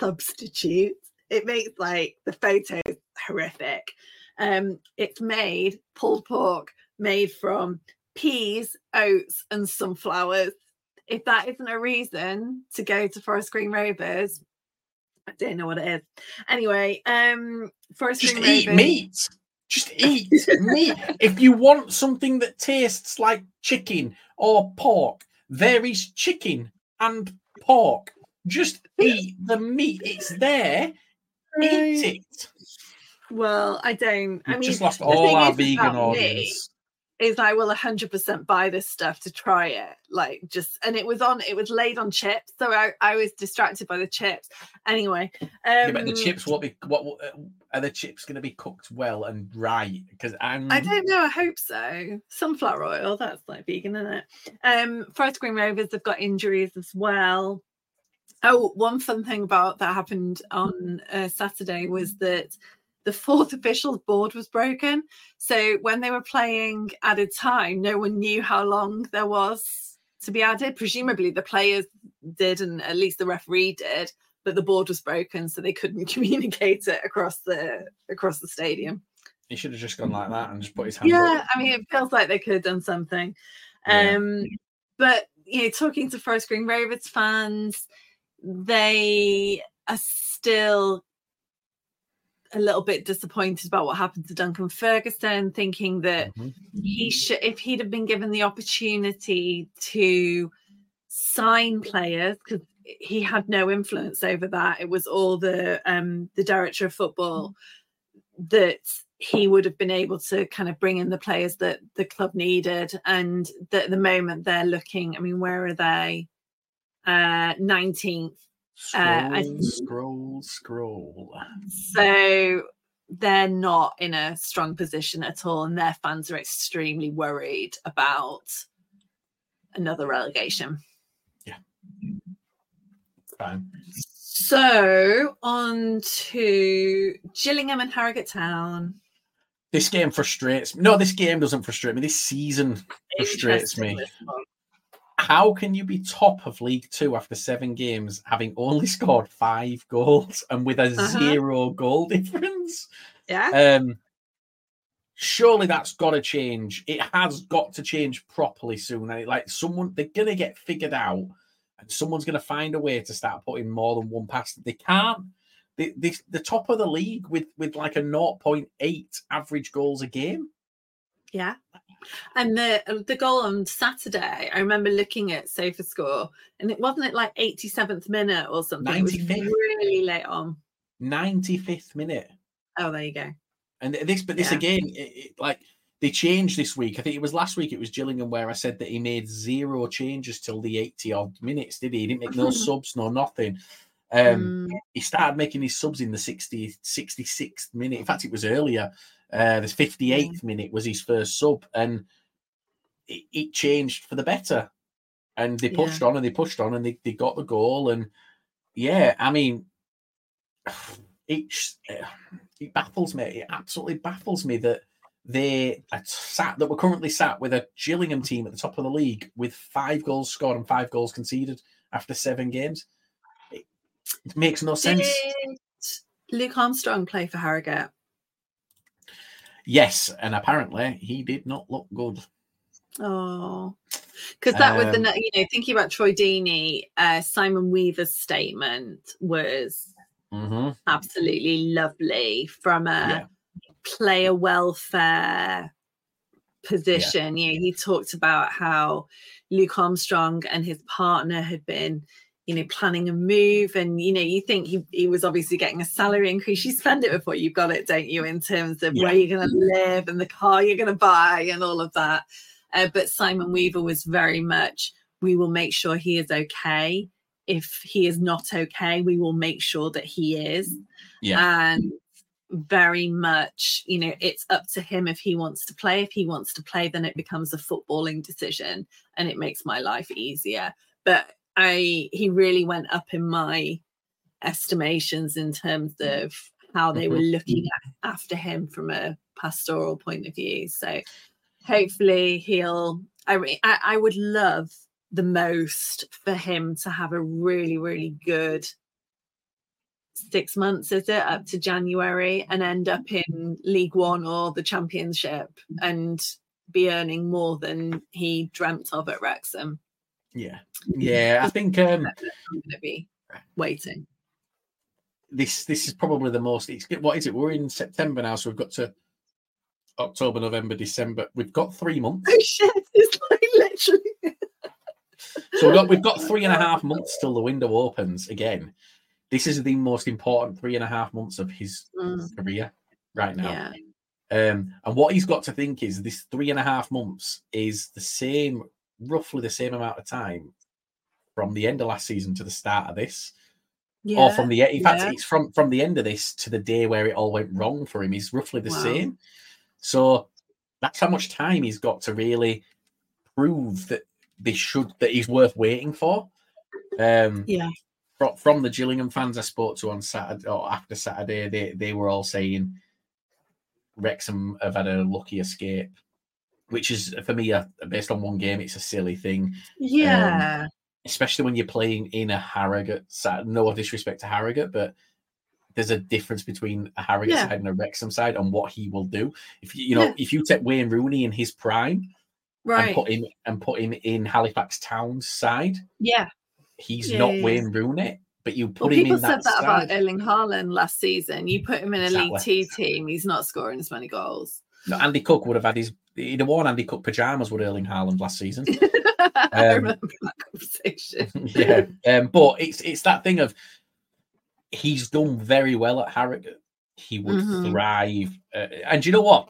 substitute. It makes like the photos horrific. Um, it's made pulled pork made from peas, oats, and sunflowers. If that isn't a reason to go to Forest Green Rovers, I don't know what it is. Anyway, um, Forest Just Green eat Rovers. meat. Just eat meat. If you want something that tastes like chicken or pork, there is chicken and pork. Just eat the meat. It's there. Eat it. Well, I don't. I mean, just lost all our vegan audience. Is I will 100% buy this stuff to try it. Like just, and it was on, it was laid on chips, so I, I was distracted by the chips. Anyway, um, Yeah, but the chips won't be. What what- uh, are the chips going to be cooked well and right? Because I'm. I don't know. I hope so. Sunflower oil, that's like vegan, isn't it? Um, Forest Green Rovers have got injuries as well. Oh, one fun thing about that happened on uh, Saturday was that the fourth officials board was broken. So when they were playing added time, no one knew how long there was to be added. Presumably the players did, and at least the referee did, but the board was broken, so they couldn't communicate it across the across the stadium. He should have just gone like that and just put his hand Yeah, up. I mean, it feels like they could have done something. Yeah. Um, but you know, talking to Forest Green Rovers fans, they are still a little bit disappointed about what happened to Duncan Ferguson, thinking that Mhm. he should, if he'd have been given the opportunity to sign players, because he had no influence over that. It was all the um the director of football that he would have been able to kind of bring in the players that the club needed. And that at the moment they're looking, I mean, where are they? Uh 19th. Scroll, Uh, I- scroll, scroll. So they're not in a strong position at all, and their fans are extremely worried about another relegation. Yeah. Fine. So on to Gillingham and Harrogate Town. This game frustrates me. No, this game doesn't frustrate me. This season frustrates me. How can you be top of League Two after seven games, having only scored five goals and with a Uh-huh. zero goal difference? Yeah. Um, surely that's got to change. It has got to change properly soon. And it, like someone, they're gonna get figured out, and someone's gonna find a way to start putting more than one past. They can't. They, they, the top of the league with with like a 0.8 average goals a game. Yeah. And the uh, the goal on Saturday, I remember looking at Sofa Score, and it wasn't it like 87th minute or something. It was 95th. really late on. 95th minute. Oh, there you go. And this, but this Yeah. again, it, it, like they changed this week. I think it was last week. It was Gillingham where I said that he made zero changes till the eighty odd minutes. Did he? He didn't make no subs, no nothing. Um, Mm, He started making his subs in the 60, 66th minute. In fact, it was earlier. Uh, the fifty eighth minute was his first sub, and it, it changed for the better. And they Yeah. pushed on and they pushed on and they, they got the goal. And yeah, I mean, it, it baffles me. It absolutely baffles me that they sat that we're currently sat with a Gillingham team at the top of the league with five goals scored and five goals conceded after seven games. It, it makes no sense. Did Luke Armstrong play for Harrogate? Yes, and apparently he did not look good. Oh, because that was the Um, you know thinking about Troy Deeney, uh, Simon Weaver's statement was Mm-hmm. absolutely lovely from a Yeah. player welfare position. You know, he talked about how Luke Armstrong and his partner had been, you know, planning a move. And, you know, you think he, he was obviously getting a salary increase. You spend it before you've got it, don't you, in terms of Yeah. where you're going to live and the car you're going to buy and all of that. Uh, but Simon Weaver was very much, we will make sure he is okay. If he is not okay, we will make sure that he is. Yeah. And very much, you know, it's up to him if he wants to play. If he wants to play, then it becomes a footballing decision and it makes my life easier. But I he really went up in my estimations in terms of how they were mm-hmm. looking at, after him from a pastoral point of view. So hopefully he'll I, re- I I would love the most for him to have a really, really good six months, is it, up to January and end up in League One or the Championship and be earning more than he dreamt of at Wrexham. Yeah. Yeah. I think um, I'm going to be waiting. this this is probably the most. It's what is it? We're in September now, so we've got to October, November, December. We've got three months. Oh shit! It's like literally. So we've got we've got three and a half months till the window opens again. This is the most important three and a half months of his Mm, career right now. yeah. Um, and what he's got to think is this three and a half months is the same, roughly the same amount of time from the end of last season to the start of this. Yeah. or from the in fact yeah. it's from from the end of this to the day where it all went wrong for him is roughly the Wow. same so that's how much time he's got to really prove that this should that he's worth waiting for um Yeah. from, from the Gillingham fans I spoke to on Saturday or after Saturday they they were all saying Wrexham have had a lucky escape which is for me a, based on one game it's a silly thing um, Yeah. especially when you're playing in a Harrogate side. No disrespect to Harrogate, but there's a difference between a Harrogate Yeah. side and a Wrexham side on what he will do. If you, you know, Yeah. if you take Wayne Rooney in his prime right, and put him and put him in Halifax Town's side, yeah. he's Yeah, not Wayne Rooney. But you Well, put him people in said that, that about. Erling Haaland last season. You put him in a League Exactly. Two team, he's not scoring as many goals. No, Andy Cook would have had his. He'd have worn Andy Cook pajamas with Erling Haaland last season. I Um, remember that conversation. yeah, um, but it's it's that thing of he's done very well at Harrogate. He would Mhm. thrive, uh, and you know what?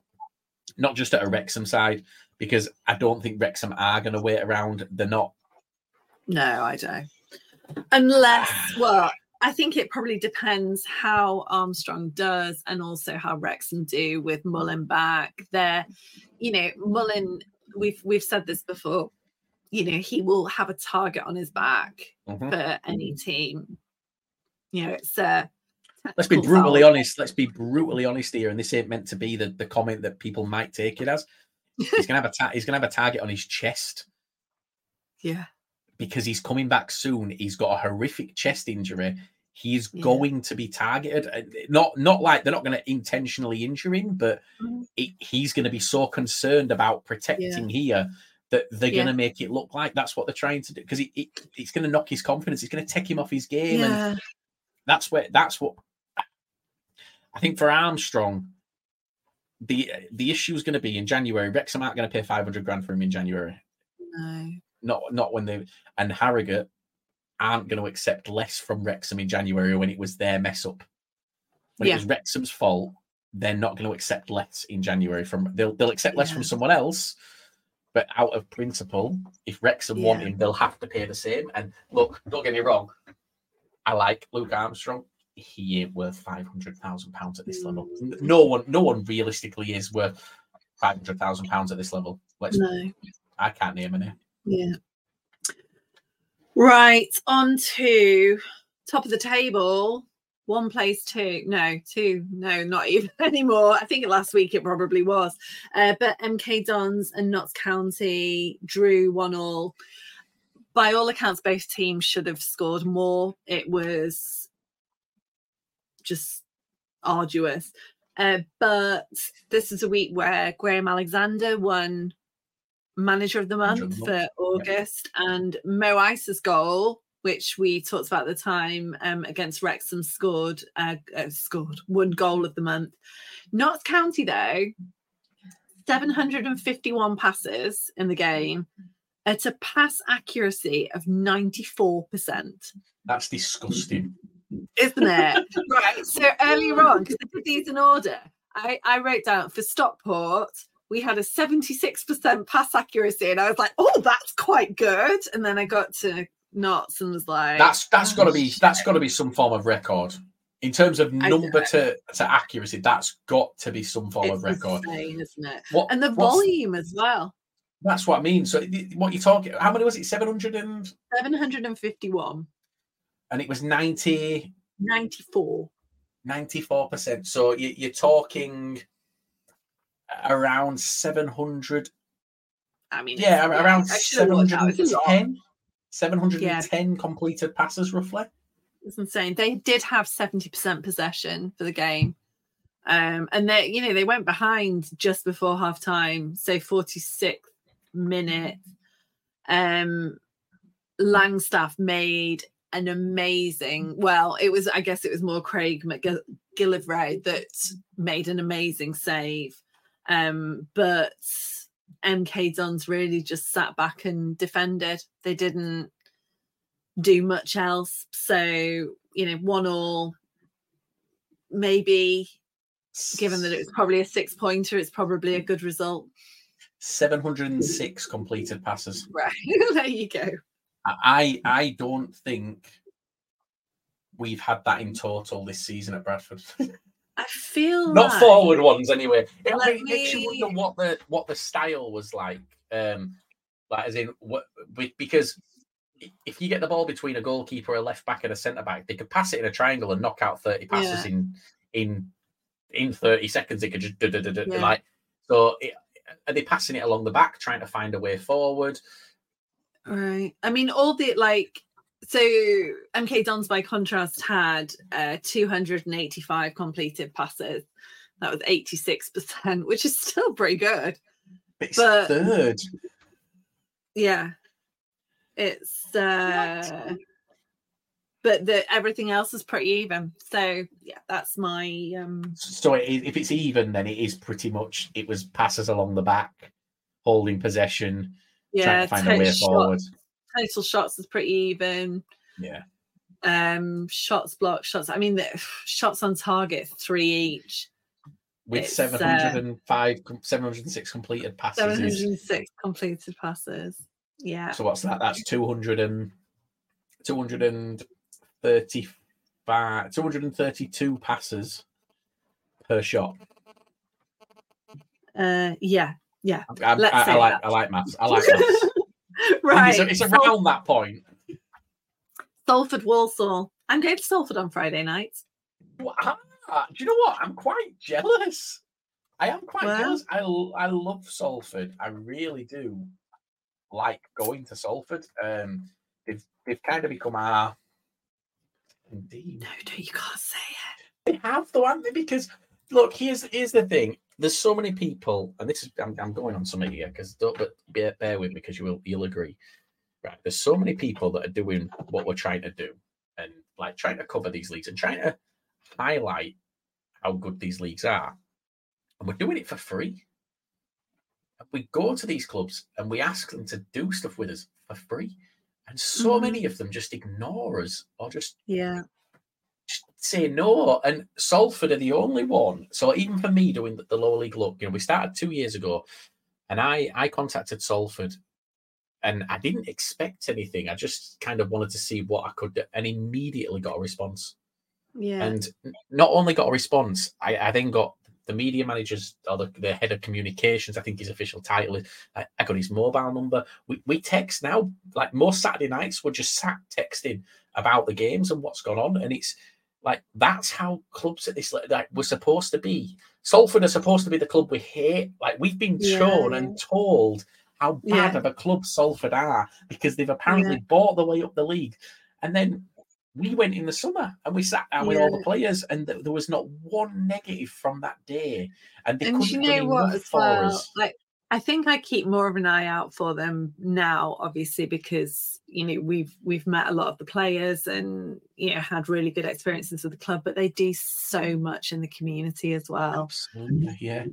Not just at a Wrexham side, because I don't think Wrexham are going to wait around. They're not. No, I don't. Unless, well, I think it probably depends how Armstrong does and also how Wrexham do with Mullin back. There, you know, Mullin, we've we've said this before, you know, he will have a target on his back Mhm. for any team. You know, it's uh Let's be brutally foul. honest. Let's be brutally honest here, and this ain't meant to be the, the comment that people might take it as. He's gonna have a ta- he's gonna have a target on his chest Yeah. Because he's coming back soon. He's got a horrific chest injury. He's Yeah. going to be targeted. Uh, Not not like they're not going to intentionally injure him, but Mhm. he- he's going to be so concerned about protecting here that they're Yeah. going to make it look like that's what they're trying to do because it, it, it's going to knock his confidence. It's going to take him off his game, and that's where that's what I think for Armstrong. The the issue is going to be in January. Wrexham aren't going to pay five hundred grand for him in January No. Not not when they and Harrogate aren't going to accept less from Wrexham in January when it was their mess up. When Yeah. it was Wrexham's fault, they're not going to accept less in January from they'll they'll accept less from someone else, but out of principle, if Wrexham want Yeah. him, they'll have to pay the same. And look, don't get me wrong, I like Luke Armstrong. He ain't worth five hundred thousand pounds at this level. Mm. No one, no one realistically is worth five hundred thousand pounds at this level. Let's, No. I can't name a name. Yeah. Right, on to top of the table. One place two. No, two. No, not even anymore. I think last week it probably was. Uh, but MK Dons and Notts County drew one all. By all accounts, both teams should have scored more. It was just arduous. Uh, but this is a week where Graham Alexander won Manager of the Month for August, and Mo Eisa's goal which we talked about at the time um, against Wrexham, scored uh, uh, scored one goal of the month. Notts County though, 751 passes in the game at a pass accuracy of 94%. That's disgusting. Isn't it? right. So earlier on, because I did these in order, I, I wrote down for Stockport, we had a 76% pass accuracy, and I was like, oh, that's quite good. And then I got to Notts and was like, That's that's oh, got to be that's got to be some form of record in terms of number to, to accuracy. That's got to be some form of record. insane, isn't it? What And the volume as well. That's what I mean. So what you're talking? How many was it? Seven hundred and and 751, and it was 90 94. 94 percent. So you, you're talking around seven hundred. I mean, Yeah, around I seven should've worked hundred out. and It's a lot. ten. 710 completed passes roughly. It's insane. They did have 70% possession for the game. Um, and they, you know, they went behind just before half time, so 46 minute. Um, Langstaff made an amazing, well, it was, I guess it was more Craig MacGillivray that made an amazing save. Um, but MK Dons really just sat back and defended. They didn't do much else. So, you know, one all, maybe given that it was probably a six pointer, it's probably a good result. 706 completed passes. Right. there you go. I I don't think we've had that in total this season at Bradford. I feel Not like- forward ones anyway. It, it makes you wonder what the what the style was like. Um, like as in what because if you get the ball between a goalkeeper, a left back, and a centre back, they could pass it in a triangle and knock out thirty passes Yeah. in in in thirty seconds. They could just do, do, do, do, Yeah. like so. It, are they passing it along the back, trying to find a way forward? Right. I mean, all the like, so MK Dons by contrast had uh, 285 completed passes. That was 86%, which is still pretty good. It's But- third. Yeah. It's, uh, but the everything else is pretty even. So, yeah, that's my, um, So if it's even, then it is pretty much it was passes along the back, holding possession, yeah, trying to find a way forward. Total shots is pretty even. Yeah. Um, shots blocked, shots. I mean, the shots on target, three each. With It's, uh, 705, com 706 completed passes. Is, 706 completed passes. Yeah. so what's that? That's 200 and 235, 232 passes per shot. Uh, yeah. Yeah. I, I, I, like that. I like maths. I like maths. right. It's, it's around that point. Salford Walsall. I'm going to Salford on Friday night. Ah, do you know what? I'm quite jealous. I am quite Well- jealous. I love Salford. I really do like going to Salford. Um, they've they've kind of become our indeed. No, no, you can't say it. They have though, haven't they? Because look, here's here's the thing. There's so many people, and this is I'm, I'm going on something here because don't but bear, bear with me because you will you'll agree. Right, there's so many people that are doing what we're trying to do, and like trying to cover these leagues and trying to highlight how good these leagues are, and we're doing it for free. We go to these clubs and we ask them to do stuff with us for free, and so Mhm. many of them just ignore us or just Yeah. Say no. And Salford are the only one. So even for me doing the, lower league look, you know, we started two years ago, and I I contacted Salford, and I didn't expect anything. I just kind of wanted to see what I could do, and immediately got a response. Yeah. And not only got a response, I, I then got the media managers or the, the head of communications. I think his official title is. I, I got his mobile number. We we text now. Like most Saturday nights, we're just sat texting about the games and what's gone on, and it's like that's how clubs at this like we're supposed to be. Salford are supposed to be the club we hate. Like we've been Yeah, shown yeah. and told how bad Yeah. of a club Salford are because they've apparently bought the way up the league. And then we went in the summer and we sat down with all the players, and th- there was not one negative from that day. And they and couldn't you do know what enough as for well us. like I think I keep more of an eye out for them now, obviously, because you know we've we've met a lot of the players and you know had really good experiences with the club, but they do so much in the community as well. Absolutely, yeah.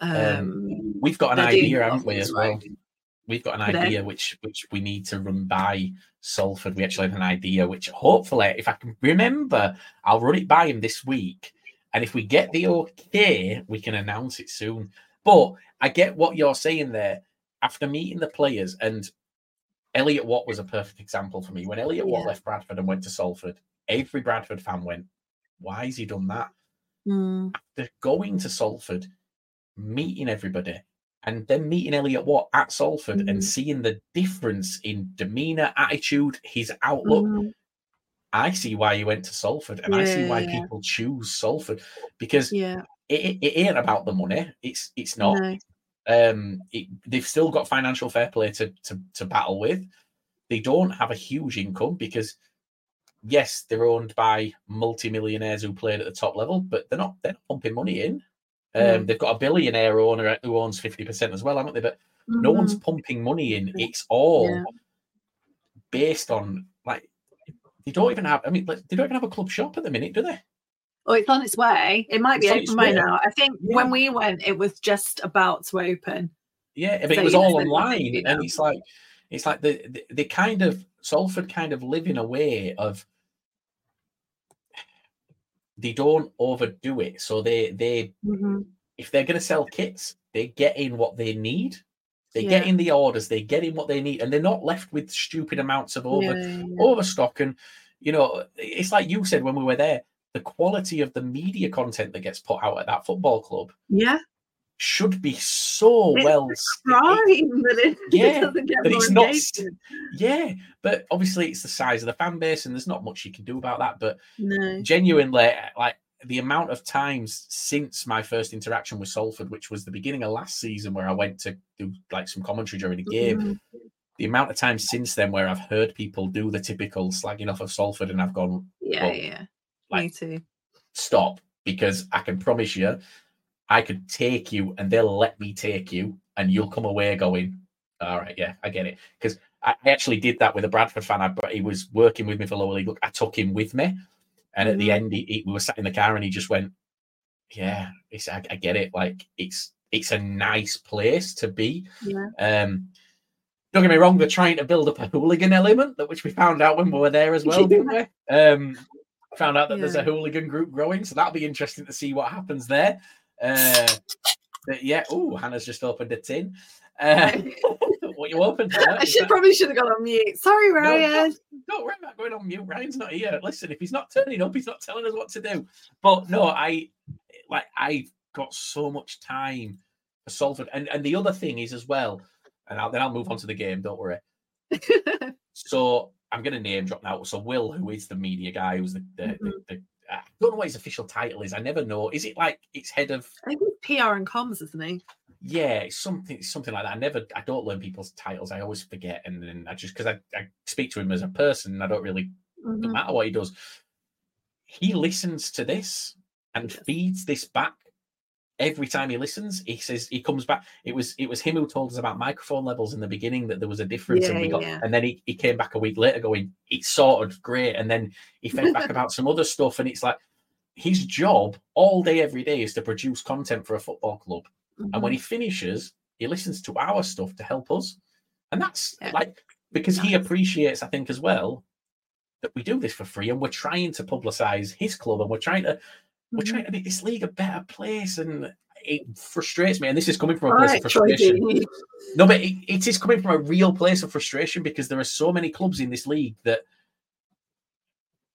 Um, We've got an idea, haven't we? As well, we've got an Today. idea which which we need to run by Salford. We actually have an idea which hopefully, if I can remember, I'll run it by him this week. And if we get the okay, we can announce it soon. But I get what you're saying there. After meeting the players, and Elliot Watt was a perfect example for me. When Elliot Watt Yeah. left Bradford and went to Salford, every Bradford fan went, Why has he done that? mm, After going to Salford, meeting everybody, and then meeting Elliot Watt at Salford Mhm. and seeing the difference in demeanor, attitude, his outlook, mm, I see why he went to Salford, and I see why yeah. people choose Salford because yeah, it, it, ain't about the money. It's it's not. no, Um, it, they've still got financial fair play to, to to battle with. They don't have a huge income because, yes, they're owned by multimillionaires who played at the top level, but they're not they're not pumping money in. Um. They've got a billionaire owner who owns fifty percent as well, haven't they? But no one's pumping money in. It's all Yeah. based on like they don't even have. I mean, like, they don't even have a club shop at the minute, do they? Oh, it's on its way. It might be It's open by now. I think Yeah. when we went, it was just about to open. Yeah, but So, it was all online, and it's like it's like the, the they kind of Salford kind of live in a way of they don't overdo it. So they they Mhm. if they're going to sell kits, they get in what they need. They Yeah. get in the orders, they get in what they need, and they're not left with stupid amounts of over Yeah, yeah, overstock. And you know, it's like you said when we were there, the quality of the media content that gets put out at that football club yeah. should be so It's well. crime that it, Yeah, doesn't get more it's not engagement. Yeah, but obviously it's the size of the fan base, and there's not much you can do about that. But No. genuinely, like the amount of times since my first interaction with Salford, which was the beginning of last season, where I went to do like some commentary during the game, Mhm. the amount of times since then where I've heard people do the typical slagging off of Salford, and I've gone, Yeah, well, yeah. Me too. stop, because I can promise you, I could take you, and they'll let me take you, and you'll come away going, all right, yeah, I get it, because I actually did that with a Bradford fan. I, br- he was working with me for lower league. Look, I took him with me, and at the Mhm. end, he, he- we were sat in the car, and he just went, "Yeah, it's I, I get it. Like it's it's a nice place to be." Yeah. Um, don't get me wrong; they're trying to build up a hooligan element, that which we found out when we were there as well, didn't we? Um, found out that there's a hooligan group growing, so that'll be interesting to see what happens there. Uh, but yeah, oh, Hannah's just opened a tin. Uh, what you opened? Hannah? I should that- probably should have gone on mute. Sorry, no, Ryan. don't worry about going on mute. Ryan's not here. Listen, if he's not turning up, he's not telling us what to do. But no, I like I've got so much time for Salford, and and the other thing is as well, and I'll, then I'll move on to the game. Don't worry. So I'm going to name drop now. So Will, who is the media guy, who's the, the, the, the I don't know what his official title is. I never know. Is it like it's head of? I think PR and comms, isn't he? Yeah, it's something something like that. I never, I don't learn people's titles. I always forget, and then I just because I, I speak to him as a person, I don't really no Mhm. matter what he does, he listens to this and feeds this back every time he listens. He says he comes back. It was it was him who told us about microphone levels in the beginning that there was a difference, and we got. yeah. And then he, he came back a week later going, "It's sorted great," and then he fed back about some other stuff, and it's like his job all day every day is to produce content for a football club, and when mm-hmm. he finishes, he listens to our stuff to help us, and that's Yeah. like because he appreciates, I think, as well that we do this for free and we're trying to publicize his club and we're trying to we're trying to make this league a better place and it frustrates me and this is coming from a place right, of frustration. No but it, it is coming from a real place of frustration because there are so many clubs in this league that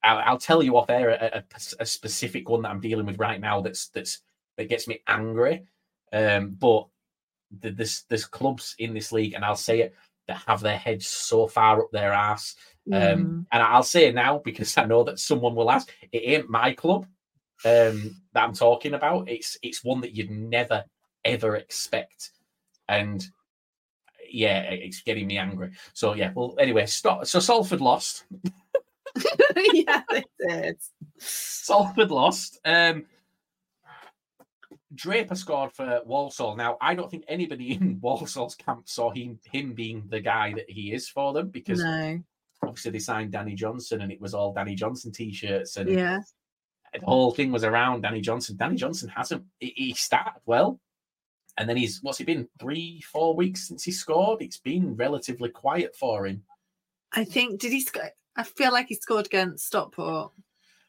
I'll, I'll tell you off air a, a- a specific one that I'm dealing with right now that's that's that gets me angry. Um but th- there's there's clubs in this league and I'll say it that have their heads so far up their ass um, Mm. and I'll say it now because I know that someone will ask. It ain't my club um, that I'm talking about. It's it's one that you'd never ever expect, and yeah, it's getting me angry. So yeah, well, anyway, stop. So Salford lost. yeah, they did. Salford lost. Um, Draper scored for Walsall. Now, I don't think anybody in Walsall's camp saw him him being the guy that he is for them because No. obviously they signed Danny Johnson and it was all Danny Johnson t-shirts and Yeah. The whole thing was around Danny Johnson. Danny Johnson hasn't he, started well, and then he's what's he been three four weeks since he scored. It's been relatively quiet for him. I think did he score? I feel like he scored against Stockport.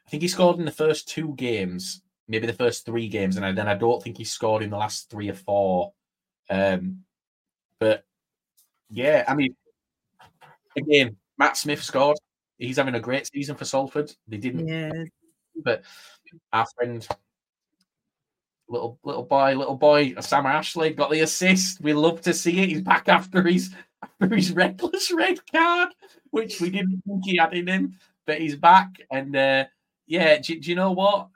I think he scored in the first two games, maybe the first three games, and then I don't think he scored in the last three or four. Um, but yeah, I mean, again, Matt Smith scored. He's having a great season for Salford. They didn't Yeah. But our friend little little boy little boy Sam Ashley got the assist. We love to see it. He's back after his after his reckless red card which we didn't think he had in him but he's back. And uh yeah do, do you know what?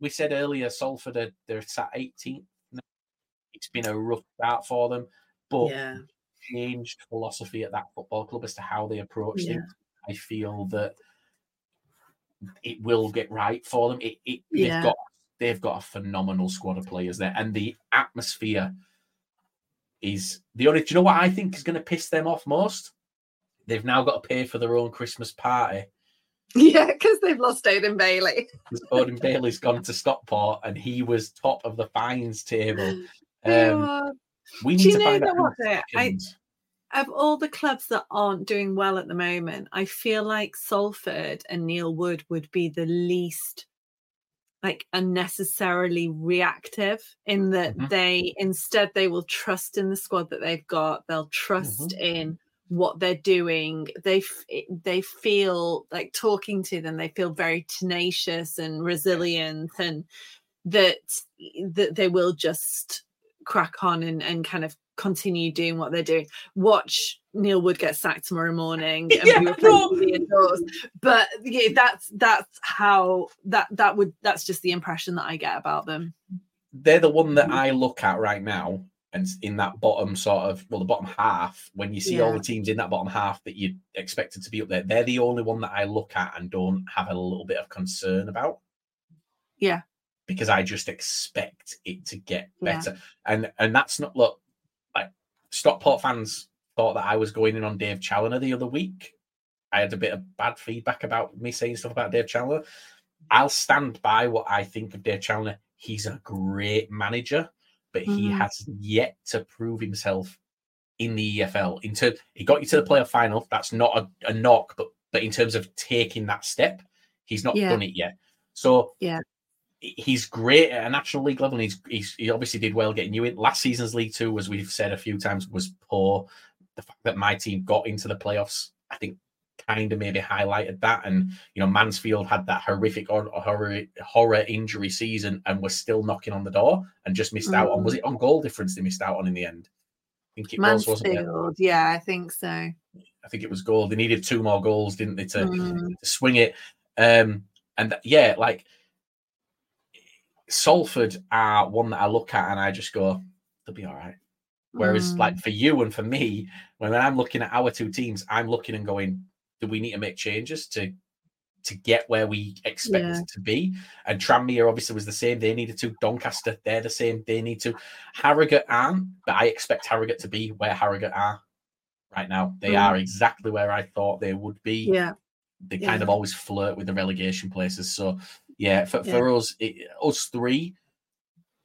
We said earlier Salford are, they're sat 18th it's been a rough start for them but Yeah. changed philosophy at that football club as to how they approach Yeah. things I feel that it will get right for them. It, it Yeah. they've got they've got a phenomenal squad of players there, and the atmosphere is the only. Do you know what I think is going to piss them off most? They've now got to pay for their own Christmas party. Yeah, because they've lost Odin Bailey. Because Odin Bailey's gone to Stockport, and he was top of the fines table. Um, we do need you to know find out what? I-. of all the clubs that aren't doing well at the moment, I feel like Salford and Neil Wood would be the least like unnecessarily reactive in that Mhm. they instead they will trust in the squad that they've got they'll trust in what they're doing. They f- they feel like talking to them they feel very tenacious and resilient and that that they will just crack on and, and kind of continue doing what they're doing. Watch Neil Wood get sacked tomorrow morning and Yeah, be I replaced know. with Ian Dawes. But yeah, that's that's how that that would that's just the impression that I get about them. they're the one that I look at right now, and in that bottom sort of well, the bottom half. When you see all the teams in that bottom half that you expected to be up there, they're the only one that I look at and don't have a little bit of concern about. Yeah. because I just expect it to get Yeah. better, and and that's not look like Stockport fans thought that I was going in on Dave Challinor the other week. I had a bit of bad feedback about me saying stuff about Dave Challinor. I'll stand by what I think of Dave Challinor. He's a great manager, but he Mhm. has yet to prove himself in the EFL. In terms, he got you to the playoff final. That's not a, a knock, but but in terms of taking that step, he's not Yeah. done it yet. So Yeah. He- he's great at a national league level. And he's, he's he obviously did well getting you in. Last season's League Two, as we've said a few times, was poor. The fact that my team got into the playoffs, I think, kind of maybe highlighted that. And you know, Mansfield had that horrific or, horror horror injury season and was still knocking on the door and just missed out on. Was it on goal difference they missed out on in the end? I think it was, wasn't it? Yeah, I think so. I think it was goal. They needed two more goals, didn't they, to, Mm. to swing it? Um, and yeah, like Salford are one that I look at and I just go, they'll be all right. Whereas, Mm. like for you and for me, when I'm looking at our two teams, I'm looking and going, do we need to make changes to to get where we expect Yeah. to be? And Tranmere obviously was the same. They needed to. Doncaster, they're the same. They need to. Harrogate aren't, but I expect Harrogate to be where Harrogate are right now. They Mm. are exactly where I thought they would be yeah, they kind of always flirt with the relegation places. So yeah, for, Yeah. for us, it, us three,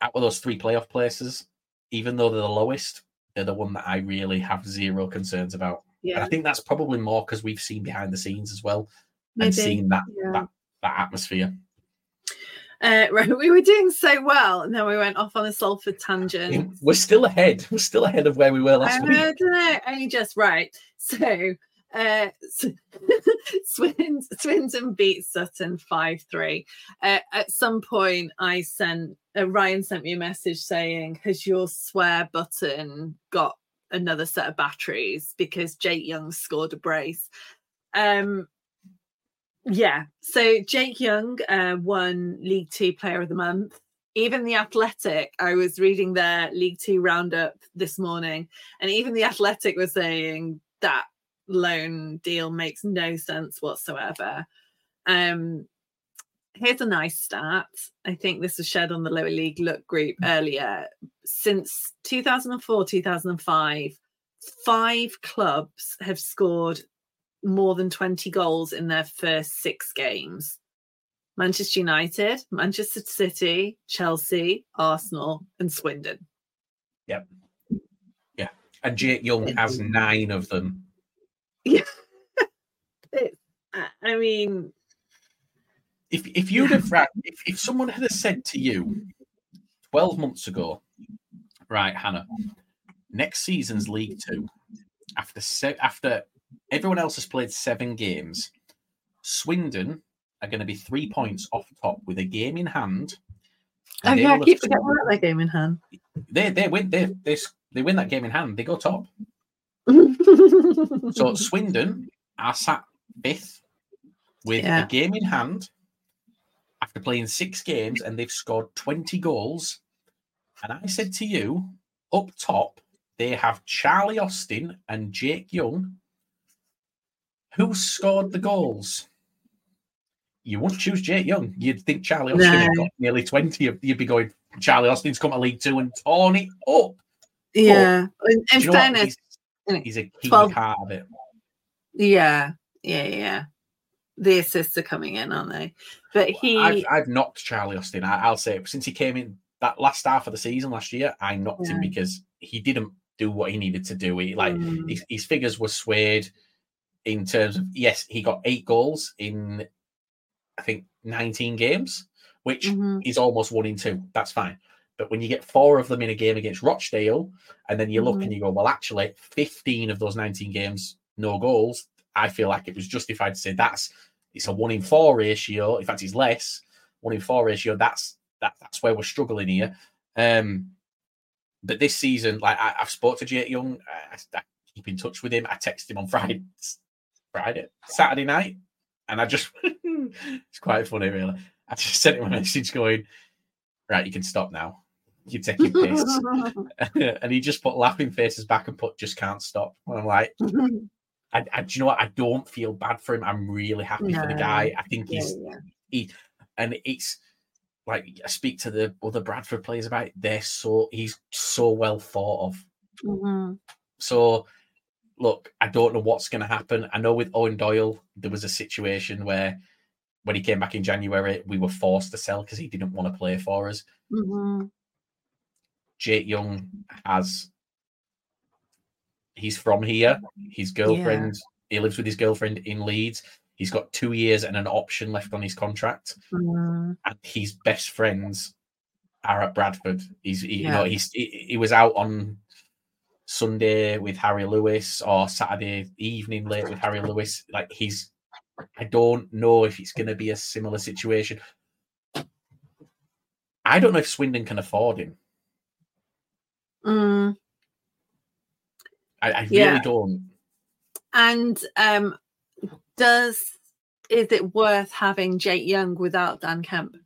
out of those three playoff places, even though they're the lowest, they're the one that I really have zero concerns about. And I think that's probably more because we've seen behind the scenes as well maybe. and seen that yeah. that that atmosphere. Uh, right, we were doing so well, and then we went off on a Salford tangent. We're still ahead. We're still ahead of where we were I last know, week. I don't know, only just right. So, uh, Swins, Swindon beat Sutton 5 3. Uh, at some point, I sent, uh, Ryan sent me a message saying, Has your swear button got another set of batteries? Because Jake Young scored a brace. Um, yeah, so Jake Young uh, won League Two Player of the Month. Even the Athletic, I was reading their League Two roundup this morning, and even the Athletic was saying that loan deal makes no sense whatsoever. Um, here's a nice stat. I think this was shared on the lower league look group earlier. Since 2004, 2005, five clubs have scored more than 20 goals in their first six games. Manchester United, Manchester City, Chelsea, Arsenal, and Swindon. Yep. Yeah. And Jake Young has nine of them. Yeah. I- mean, If if you'd have if, if someone had said to you 12 months ago, right, Hannah, next season's League Two, after se- after everyone else has played seven games, Swindon are going to be three points off top with a game in hand. oh yeah, I keep forgetting about that game in hand. they they win they, they they win that game in hand. They go top. So Swindon are sat fifth with Yeah. a game in hand after playing six games, and they've scored twenty goals. And I said to you, up top they have Charlie Austin and Jake Young. Who scored the goals? You wouldn't choose Jake Young. You'd think Charlie Austin had got nearly 20. You'd be going, Charlie Austin's come to League Two and torn it up. yeah. In, in Do you know what? fairness, He's, a key 12 part of it. yeah, yeah, yeah. The assists are coming in, aren't they? But he, I've, I've knocked Charlie Austin. I, I'll say since he came in that last half of the season last year, I knocked him because he didn't do what he needed to do. He like Mm. his, his figures were swayed in terms of yes, he got eight goals in I think 19 games, which Mhm. is almost one in two. That's fine. But when you get four of them in a game against Rochdale, and then you look Mhm. and you go, well, actually, 15 of those 19 games, no goals, I feel like it was justified to say that's it's a one in four ratio. In fact, it's less one in four ratio. That's that, that's where we're struggling here. Um, but this season, like I, I've spoke to Jake Young, I, I keep in touch with him. I text him on Friday, Friday, Saturday night, and I just it's quite funny, really. I just sent him a message going, right, you can stop now. You take your piss. and he just put laughing faces back and put just can't stop. And I'm like, I, I, do you know what? I don't feel bad for him. I'm really happy for the guy. I think yeah, he's yeah. and it's like I speak to the other Bradford players about it. They're so he's so well thought of. Mhm. So look, I don't know what's going to happen. I know with Eoin Doyle, there was a situation where when he came back in January, we were forced to sell because he didn't want to play for us. Mhm. Jake Young has he's from here. His girlfriend, he lives with his girlfriend in Leeds. He's got two years and an option left on his contract. Mhm. and his best friends are at Bradford. He's he, you know he's he, he was out on Sunday with Harry Lewis or Saturday evening late with Harry Lewis. Like he's I don't know if it's going to be a similar situation. I don't know if Swindon can afford him. Mm. I, I really Yeah. don't. And um, does is it worth having Jake Young without Dan Kemp?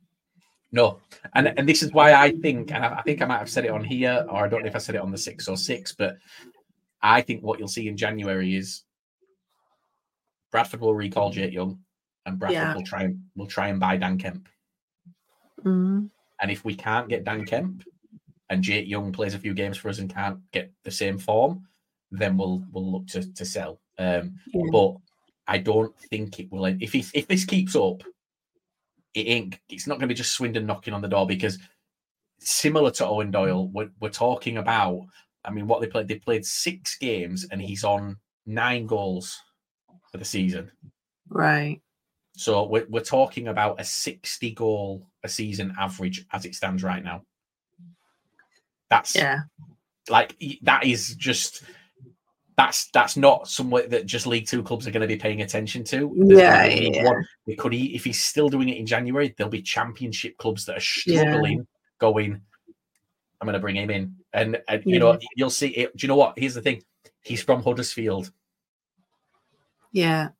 No, and and this is why I think, and I, I think I might have said it on here, or I don't know if I said it on the six or six, but I think what you'll see in January is Bradford will recall Jake Young, and Bradford Yeah. will try and will try and buy Dan Kemp. Mm. And if we can't get Dan Kemp, and Jake Young plays a few games for us and can't get the same form, then we'll we'll look to to sell. Um, Yeah. but I don't think it will. end- If he, if this keeps up, it ain't. It's not going to be just Swindon knocking on the door because similar to Eoin Doyle, we're, we're talking about. I mean, what they played? They played six games and he's on nine goals for the season. Right. So we're, we're talking about a sixty goal a season average as it stands right now. That's Yeah. like that is just that's that's not somewhere that just League Two clubs are going to be paying attention to. There's Yeah, yeah. One. They could if he's still doing it in January, there'll be Championship clubs that are Yeah. struggling, going. I'm going to bring him in, and, and you know you'll see it. Do you know what? Here's the thing: he's from Huddersfield. Yeah.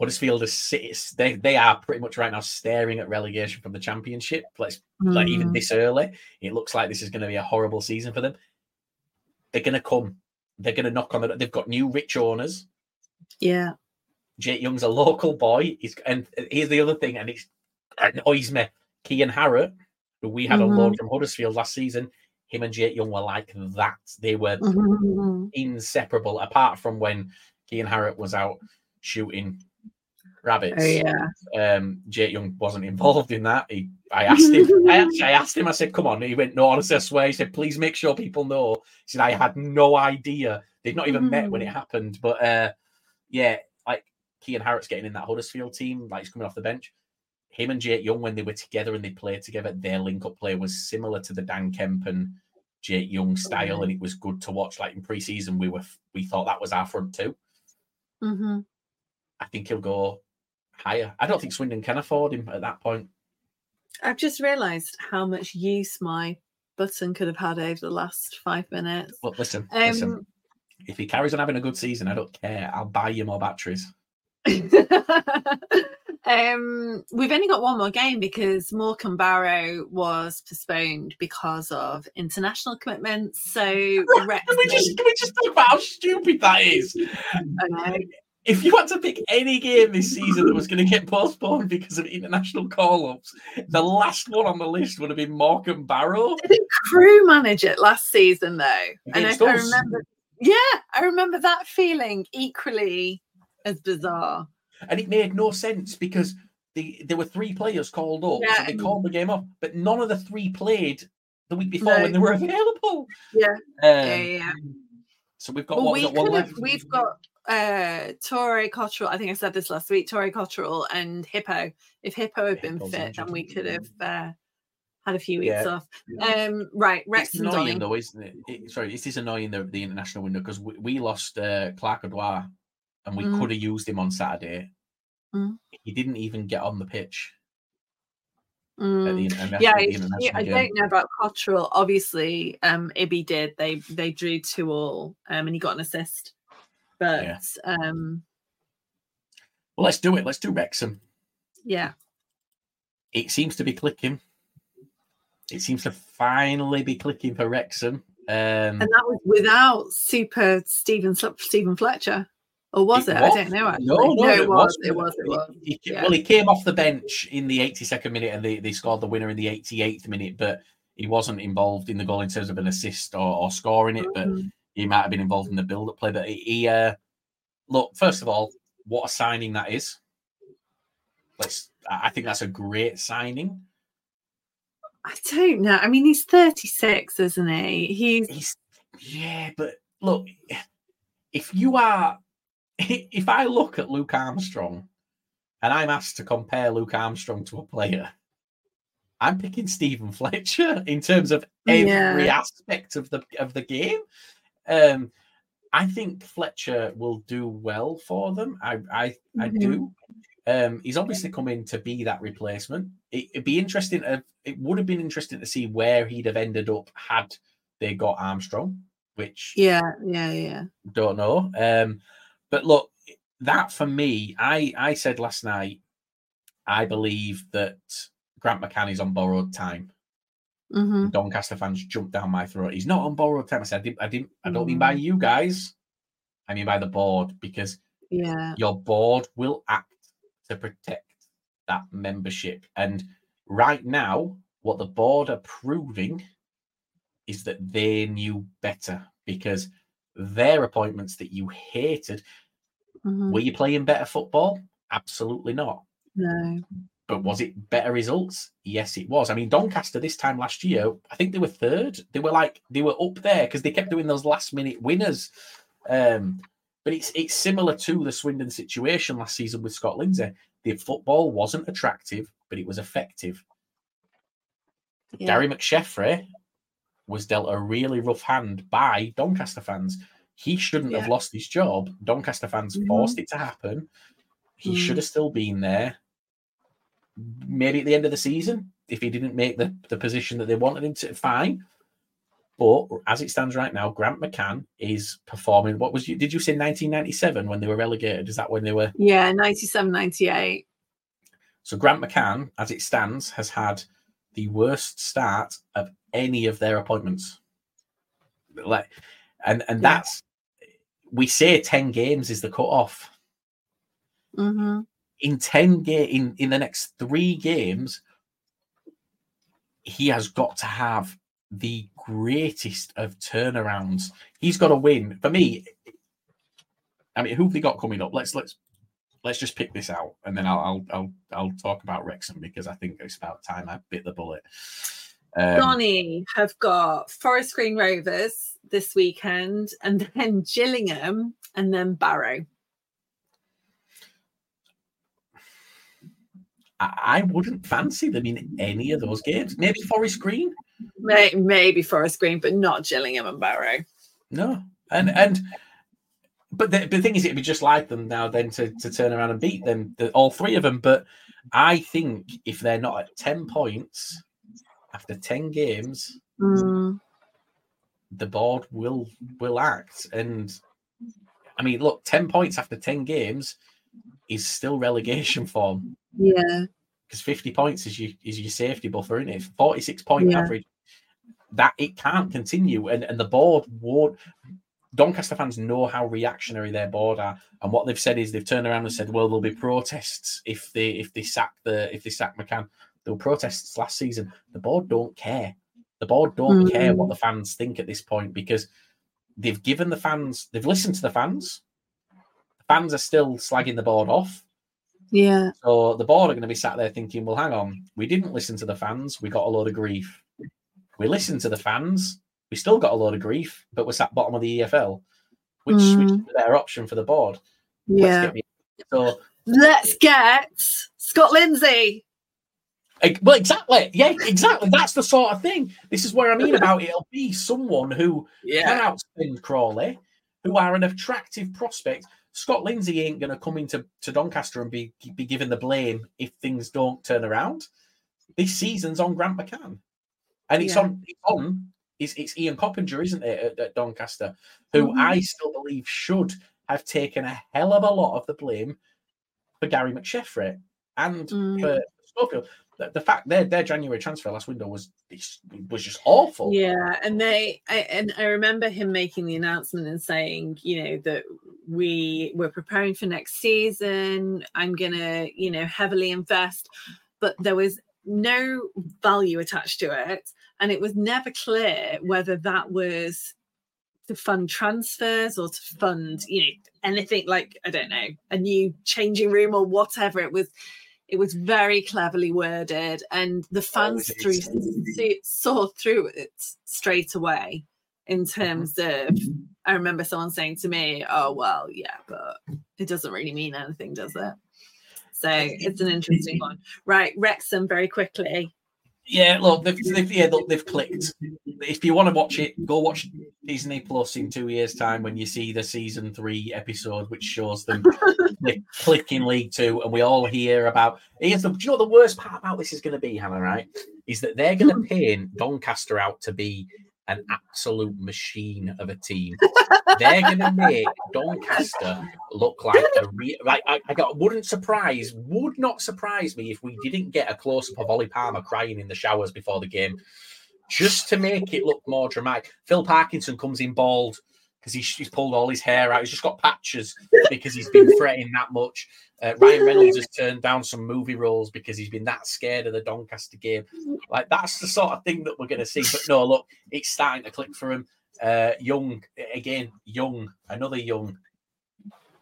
Huddersfield is they they are pretty much right now staring at relegation from the Championship. Let's like even Mm. this early, it looks like this is going to be a horrible season for them. They're going to come. They're going to knock on the. They've got new rich owners. Yeah. Jake Young's a local boy. He's and here's the other thing, and it's annoys me. Kian Harratt, who we had on Mhm. loan from Huddersfield last season, him and Jake Young were like that. They were Mhm. inseparable, apart from when Kian Harratt was out shooting rabbits. Oh yeah. Um, Jake Young wasn't involved in that. He, I asked him. I actually, I asked him. I said, "Come on." He went, "No, honestly, I swear." He said, "Please make sure people know." He said, "I had no idea. They'd not even met when it happened." But uh, yeah, like Kian Harratt's getting in that Huddersfield team, like he's coming off the bench. Him and Jake Young, when they were together and they played together, their link-up play was similar to the Dan Kemp and Jake Young style, and it was good to watch. Like in pre-season, we were we thought that was our front two. Mhm. I think he'll go higher. I don't think Swindon can afford him at that point. I've just realised how much use my button could have had over the last five minutes. But listen, listen. Um, If he carries on having a good season, I don't care. I'll buy you more batteries. um, we've only got one more game because Morecambe Barrow was postponed because of international commitments. So Can we just can we just talk about how stupid that is? I know. If you had to pick any game this season that was going to get postponed because of international call-ups, the last one on the list would have been Morecambe Barrow. didn't Crewe manage it last season though, and I, Against I remember. Yeah, I remember that feeling equally as bizarre. and it made no sense because the, there were three players called up, so they called the game off, but none of the three played the week before No. when they were available. Yeah. Um, yeah, yeah. So we've got Well, what, we we've got one left. We've got uh Torre Cottrell. I think I said this last week. Torre Cottrell and Hippo. If Hippo had been Hippo's fit, injured. then we could have uh, had a few weeks Yeah. off. Um, right, It's Rex and annoying though, isn't it? it? Sorry, it is annoying the, the international window because we, we lost uh, Clarke Oduor and we Mm. could have used him on Saturday. Mm. He didn't even get on the pitch Mm. the international, Yeah, I- don't know about Cottrell. Obviously, um, Ibby did. They they drew two all, um, and he got an assist. But Yeah. um, Well, let's do it. Let's do Wrexham. yeah, It seems to be clicking. It seems to finally be clicking for Wrexham. Um, and that was without Super Steven Steven Fletcher, or was It it? was. I don't know. Actually. No, no, it, it was. It was. It was. He, he- yeah. Well, he came off the bench in the 82nd minute and they, they scored the winner in the 88th minute, but he wasn't involved in the goal in terms of an assist or, or scoring it, but Mhm. He might have been involved in the build up play. But he, uh, look, first of all, what a signing that is. Let's, I think that's a great signing. I don't know. I mean, he's thirty six, isn't he? He's He's, yeah, but look, if you are, if I look at Luke Armstrong and I'm asked to compare Luke Armstrong to a player, I'm picking Steven Fletcher in terms of every Yeah. aspect of the of the game. Um, I think Fletcher will do well for them. I I, I Mhm. do. Um, he's obviously come in to be that replacement. It, it'd be interesting. To, it would have been interesting to see where he'd have ended up had they got Armstrong, which yeah, yeah, yeah. don't know. Um, but look, that for me, I I said last night, I believe that Grant McCann is on borrowed time. Hmm Doncaster fans jumped down my throat. He's not on borrowed time. I said, I didn't, I didn't, I don't mean by you guys. I mean by the board because Yeah, your board will act to protect that membership. And right now, what the board are proving is that they knew better because their appointments that you hated, mhm. were you playing better football? Absolutely not. no, But was it better results? Yes, it was. I mean, Doncaster this time last year, I think they were third. They were like they were up there because they kept doing those last minute winners. Um, but it's it's similar to the Swindon situation last season with Scott Lindsay. The football wasn't attractive, but it was effective. yeah. Gary McSheffrey was dealt a really rough hand by Doncaster fans. He shouldn't have lost his job. Doncaster fans Mhm. forced it to happen. He Mm. should have still been there. Maybe at the end of the season, if he didn't make the, the position that they wanted him to, fine. But as it stands right now, Grant McCann is performing. What was you? Did you say 1997 when they were relegated? Is that when they were? yeah, 97, 98. So Grant McCann, as it stands, has had the worst start of any of their appointments. Like, and and Yeah. that's we say ten games is the cut off. Mm-hmm. In 10 game in, in the next three games, he has got to have the greatest of turnarounds. He's got to win. For me, I mean, who have they got coming up? Let's let's let's just pick this out, and then I'll I'll I'll, I'll talk about Wrexham because I think it's about time I bit the bullet. Um, have got Forest Green Rovers this weekend, and then Gillingham, and then Barrow. I, I wouldn't fancy them in any of those games. Maybe Forest Green. May, maybe Forest Green, but not Gillingham and Barrow. No, and and but the, the thing is, it'd be just like them now then to, to turn around and beat them, the, all three of them. But I think if they're not at ten points after ten games, Mm. the board will will act. And I mean, look, ten points after ten games is still relegation form Yeah, because fifty points is your is your safety buffer, isn't it? Forty six point Yeah. average. That it can't continue, and and the board won't. Doncaster fans know how reactionary their board are, and what they've said is they've turned around and said, "Well, there'll be protests if they if they sack the if they sack McCann." There were protests last season. The board don't care. The board don't Mm. care what the fans think at this point because they've given the fans, they've listened to the fans. The fans are still slagging the board off. yeah, So the board are going to be sat there thinking, well, hang on, we didn't listen to the fans. We got a load of grief. We listened to the fans. We still got a load of grief, but we're sat bottom of the EFL, which, which is Mm. a better option for the board. Let's yeah. get me- So, Let's get Scott Lindsay. well, exactly. Yeah, exactly. That's the sort of thing. This is where I mean about it'll be someone who can outspend Crawley, who are an attractive prospect. Scott Lindsay ain't going to come into to Doncaster and be be given the blame if things don't turn around. This season's on Grant McCann, and it's Yeah. on it's on it's, it's Ian Coppinger, isn't it, at, at Doncaster, who Mhm. I still believe should have taken a hell of a lot of the blame for Gary McSheffrey and Mm. for Schofield. The, the fact their their January transfer last window was was just awful. Yeah, and they I, and I remember him making the announcement and saying, you know, that we were preparing for next season. I'm gonna, you know, heavily invest, but there was no value attached to it, and it was never clear whether that was to fund transfers or to fund, you know, anything like I don't know, a new changing room or whatever. It was it was very cleverly worded, and the fans it through see- saw through it straight away. In Mm-hmm. terms of, I remember someone saying to me, "Oh well, yeah, but it doesn't really mean anything, does it?" So it's an interesting one, right? Wrexham, very quickly. Yeah, look, they've, they've yeah, they've clicked. If you want to watch it, go watch Disney Plus in two years' time when you see the season three episode, which shows them click, click in League Two, and we all hear about. Here's the. Do you know the worst part about this is going to be, Hannah? Right, is that they're going to paint Doncaster out to be an absolute machine of a team. They're going to make Doncaster look like a real. Like I, I got wouldn't surprise, would not surprise me if we didn't get a close up of Ollie Palmer crying in the showers before the game, just to make it look more dramatic. Phil Parkinson comes in bald because he's, he's pulled all his hair out. He's just got patches because he's been fretting that much. Uh, Ryan Reynolds has turned down some movie roles because he's been that scared of the Doncaster game. Like that's the sort of thing that we're going to see. But no, look, it's starting to click for him. Uh, young again, young, another young.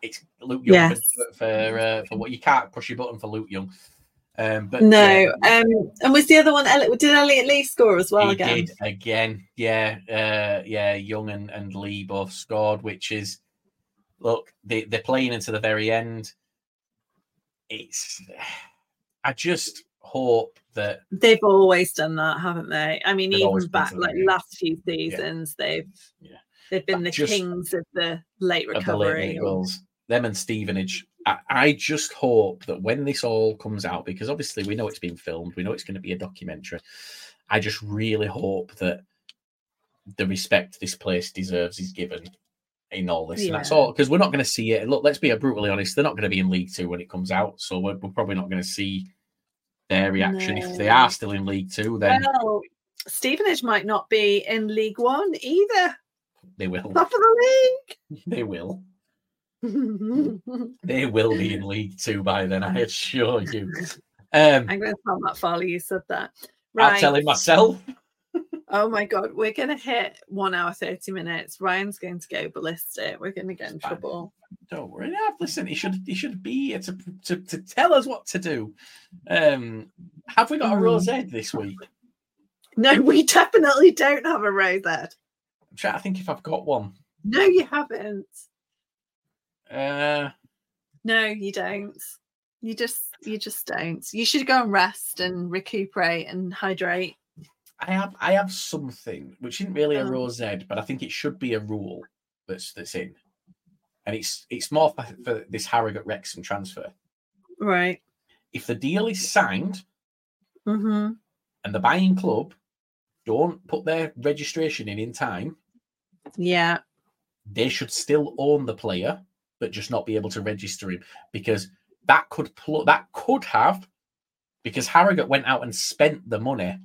It's Luke Young Yes. for for, uh, for what you can't push your button for Luke Young. Um, but No, yeah, um, and was the other one? Did Elliot Lee score as well he again? did again. Yeah, uh, yeah. Young and, and Lee both scored, which is look they they're playing into the very end. It's I just hope that They've always done that, haven't they? I mean, even back like end. last few seasons, they've Yeah. they've been But the kings of the late of the late recovery. goals. Them and Stevenage. I, I just hope that when this all comes out, because obviously we know it's been filmed, we know it's going to be a documentary. I just really hope that the respect this place deserves is given in all this. And that's all because we're not going to see it. Look, let's be brutally honest, they're not going to be in League Two when it comes out. So we're, we're probably not going to see their reaction. If they are still in League Two, then Well, Stevenage might not be in League One either. they will. Top of the league. They will. They will be in League Two by then, I assure you. Um, I'm going to tell Matt Farley you said that. I'm Right. telling myself. Oh my god, we're going to hit one hour thirty minutes. Ryan's going to go ballistic. We're going to get in Fine. trouble. Don't worry. No, listen, he should he should be here to, to to tell us what to do. Um, have we got a Mm. rose ed this week? No, we definitely don't have a rosette. I'm trying to think if I've got one. No, you haven't. Uh, No, you don't. You just you just don't. You should go and rest and recuperate and hydrate. I have I have something which isn't really a rose but I think it should be a rule that's that's in, and it's it's more for, for this Harrogate Wrexham transfer. Right. If the deal is signed Mm-hmm. and the buying club don't put their registration in in time, Yeah. they should still own the player, but just not be able to register him because that could pl- that could have because Harrogate went out and spent the money.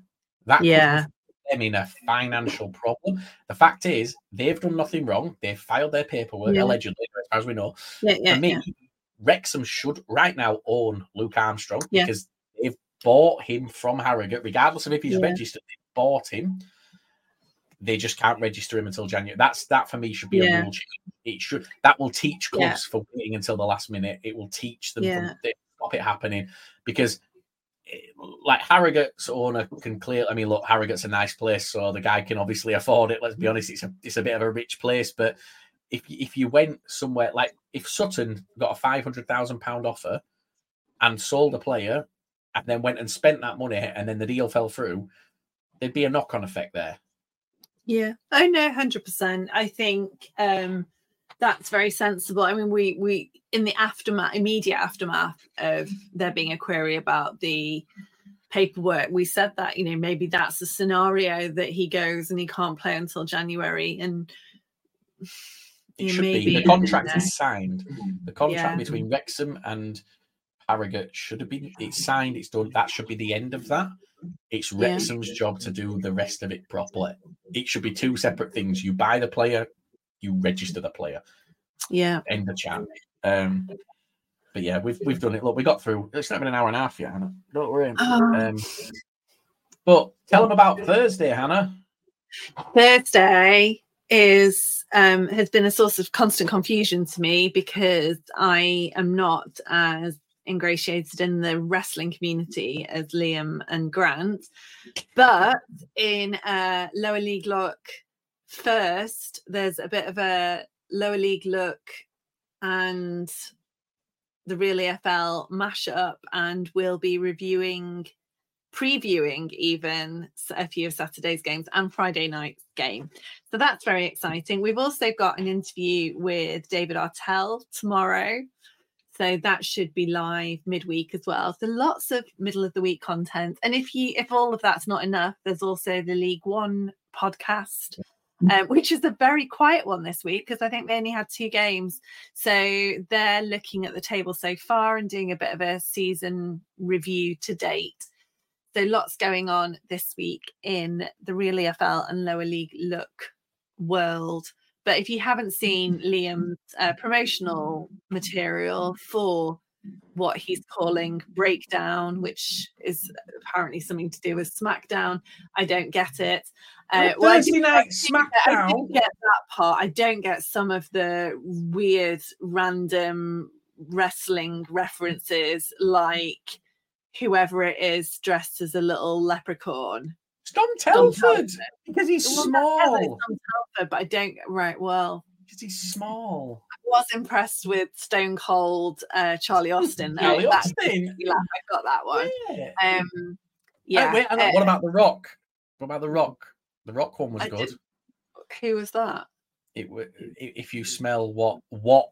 That could Yeah. them in a financial problem. The fact is, they've done nothing wrong. They've filed their paperwork Yeah. allegedly, as far as we know. Yeah. Yeah. For me, yeah. Wrexham should right now own Luke Armstrong Yeah. because they've bought him from Harrogate, regardless of if he's registered. They bought him. They just can't register him until January. That's that for me should be Yeah. a rule change. It should that will teach clubs Yeah. for waiting until the last minute. It will teach them Yeah. from, stop it happening because. it- Like Harrogate's owner can clear. I mean, look, Harrogate's a nice place, so the guy can obviously afford it. Let's be honest; it's a it's a bit of a rich place. But if if you went somewhere like if Sutton got a five hundred thousand pound offer and sold a player and then went and spent that money and then the deal fell through, there'd be a knock on effect there. Yeah. Oh no, hundred percent. I think um that's very sensible. I mean, we we in the aftermath, immediate aftermath of there being a query about the paperwork, we said that you know maybe that's a scenario that he goes and he can't play until January, and It should be the contract is signed. The contract Yeah. between Wrexham and Harrogate should have been it's signed, it's done. That should be the end of that. It's Yeah. Wrexham's job to do the rest of it properly. It should be two separate things. You buy the player, you register the player. yeah. End the chat. Um, but yeah, we've we've done it. Look, we got through. It's not been an hour and a half yet, Hannah. Don't worry. Oh. Um, but tell them about Thursday, Hannah. Thursday is um has been a source of constant confusion to me because I am not as ingratiated in the wrestling community as Liam and Grant, but in uh lower league look first, there's a bit of a lower league look and the real EFL mashup, and we'll be reviewing previewing even a few of Saturday's games and Friday night's game. So that's very exciting. We've also got an interview with David Artell tomorrow. So that should be live midweek as well. So lots of middle of the week content. And if you if all of that's not enough, there's also the League One podcast, um, which is a very quiet one this week because I think they only had two games. So they're looking at the table so far and doing a bit of a season review to date. So lots going on this week in the real EFL and lower league look world. But if you haven't seen Liam's uh, promotional material for what he's calling breakdown, which is apparently something to do with SmackDown, I don't get it. Uh, well, I Thursday do- night I do- I SmackDown. do get that part. I don't get some of the weird, random wrestling references, like whoever it is dressed as a little leprechaun. It's Dom Dom Telford Telford. because he's Well, small. Telford, but I don't. Right. Well, Because he's small. I was impressed with Stone Cold uh, Charlie Austin. Charlie Austin. I got that one. Yeah. Um, yeah. Oh, wait, hang on, what uh, about the Rock? What about the Rock? The Rock one was I good. didn't- who was that? It wa- i- if you smell what what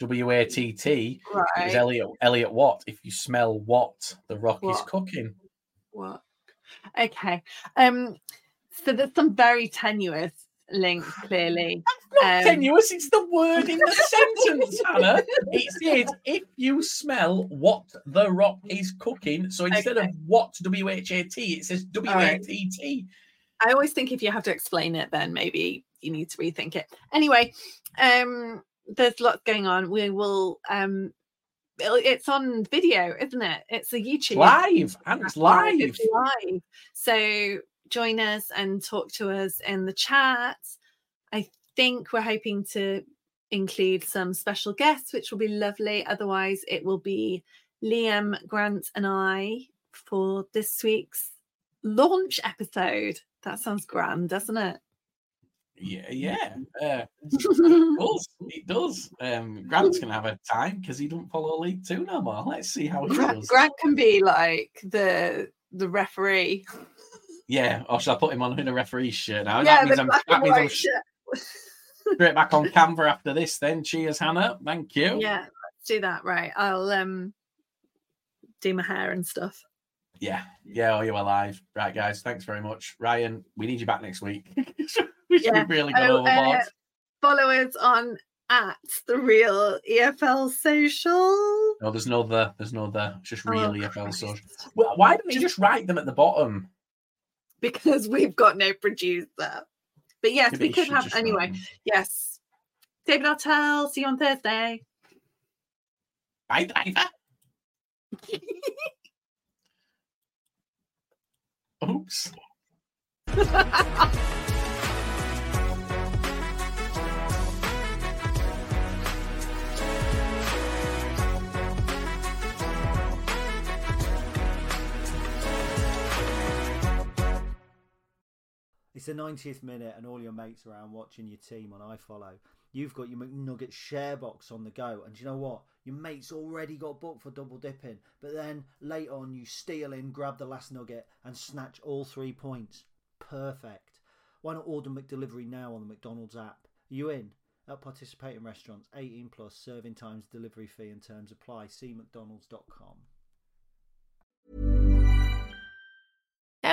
W A T T it was Elliot Elliot Watt. If you smell what the Rock is cooking, What? Okay. Um. So there's some very tenuous links, clearly. not Um, tenuous. It's the word in the sentence, Hannah. It says if you smell what the Rock is cooking. So instead Okay. of what W H A T, it says W A T T. I always think if you have to explain it, then maybe you need to rethink it. Anyway, um, there's lots going on. We will um it's on video, isn't it? It's a YouTube Live and it's live. It's live. So join us and talk to us in the chat. I think we're hoping to include some special guests, which will be lovely. Otherwise, it will be Liam, Grant, and I for this week's launch episode. That sounds grand, doesn't it? Yeah, yeah. Uh, it does. It does. Um, Grant's gonna have a time because he don't follow League Two no more. Let's see how he Grant, does. Grant can be like the the referee. Yeah, or should I put him on in a referee shirt now? yeah, that means the I'm, that means I'm straight back on camera after this. Then cheers, Hannah. Thank you. Yeah, do that. Right. I'll um do my hair and stuff. yeah, yeah. Oh, you're alive, right, guys? Thanks very much, Ryan. We need you back next week. we should Yeah. really go Oh, overboard. uh, follow us on at the real EFL social. no, there's no the. There's no the. It's just Oh, real EFL Christ. social. Well, why don't you just write them at the bottom? Because we've got no producer. But yes, Maybe we could have anyway. Yes. David Artell, see you on Thursday. Bye, driver. Oops. It's the 90th minute, and all your mates around watching your team on iFollow. You've got your McNugget share box on the go, and you know what? Your mate's already got booked for double dipping, but then late on you steal in, grab the last nugget, and snatch all three points. Perfect. Why not order McDelivery now on the McDonald's app? Are you in? At participating restaurants, 18 plus, serving times, delivery fee, and terms apply. See McDonald's.com.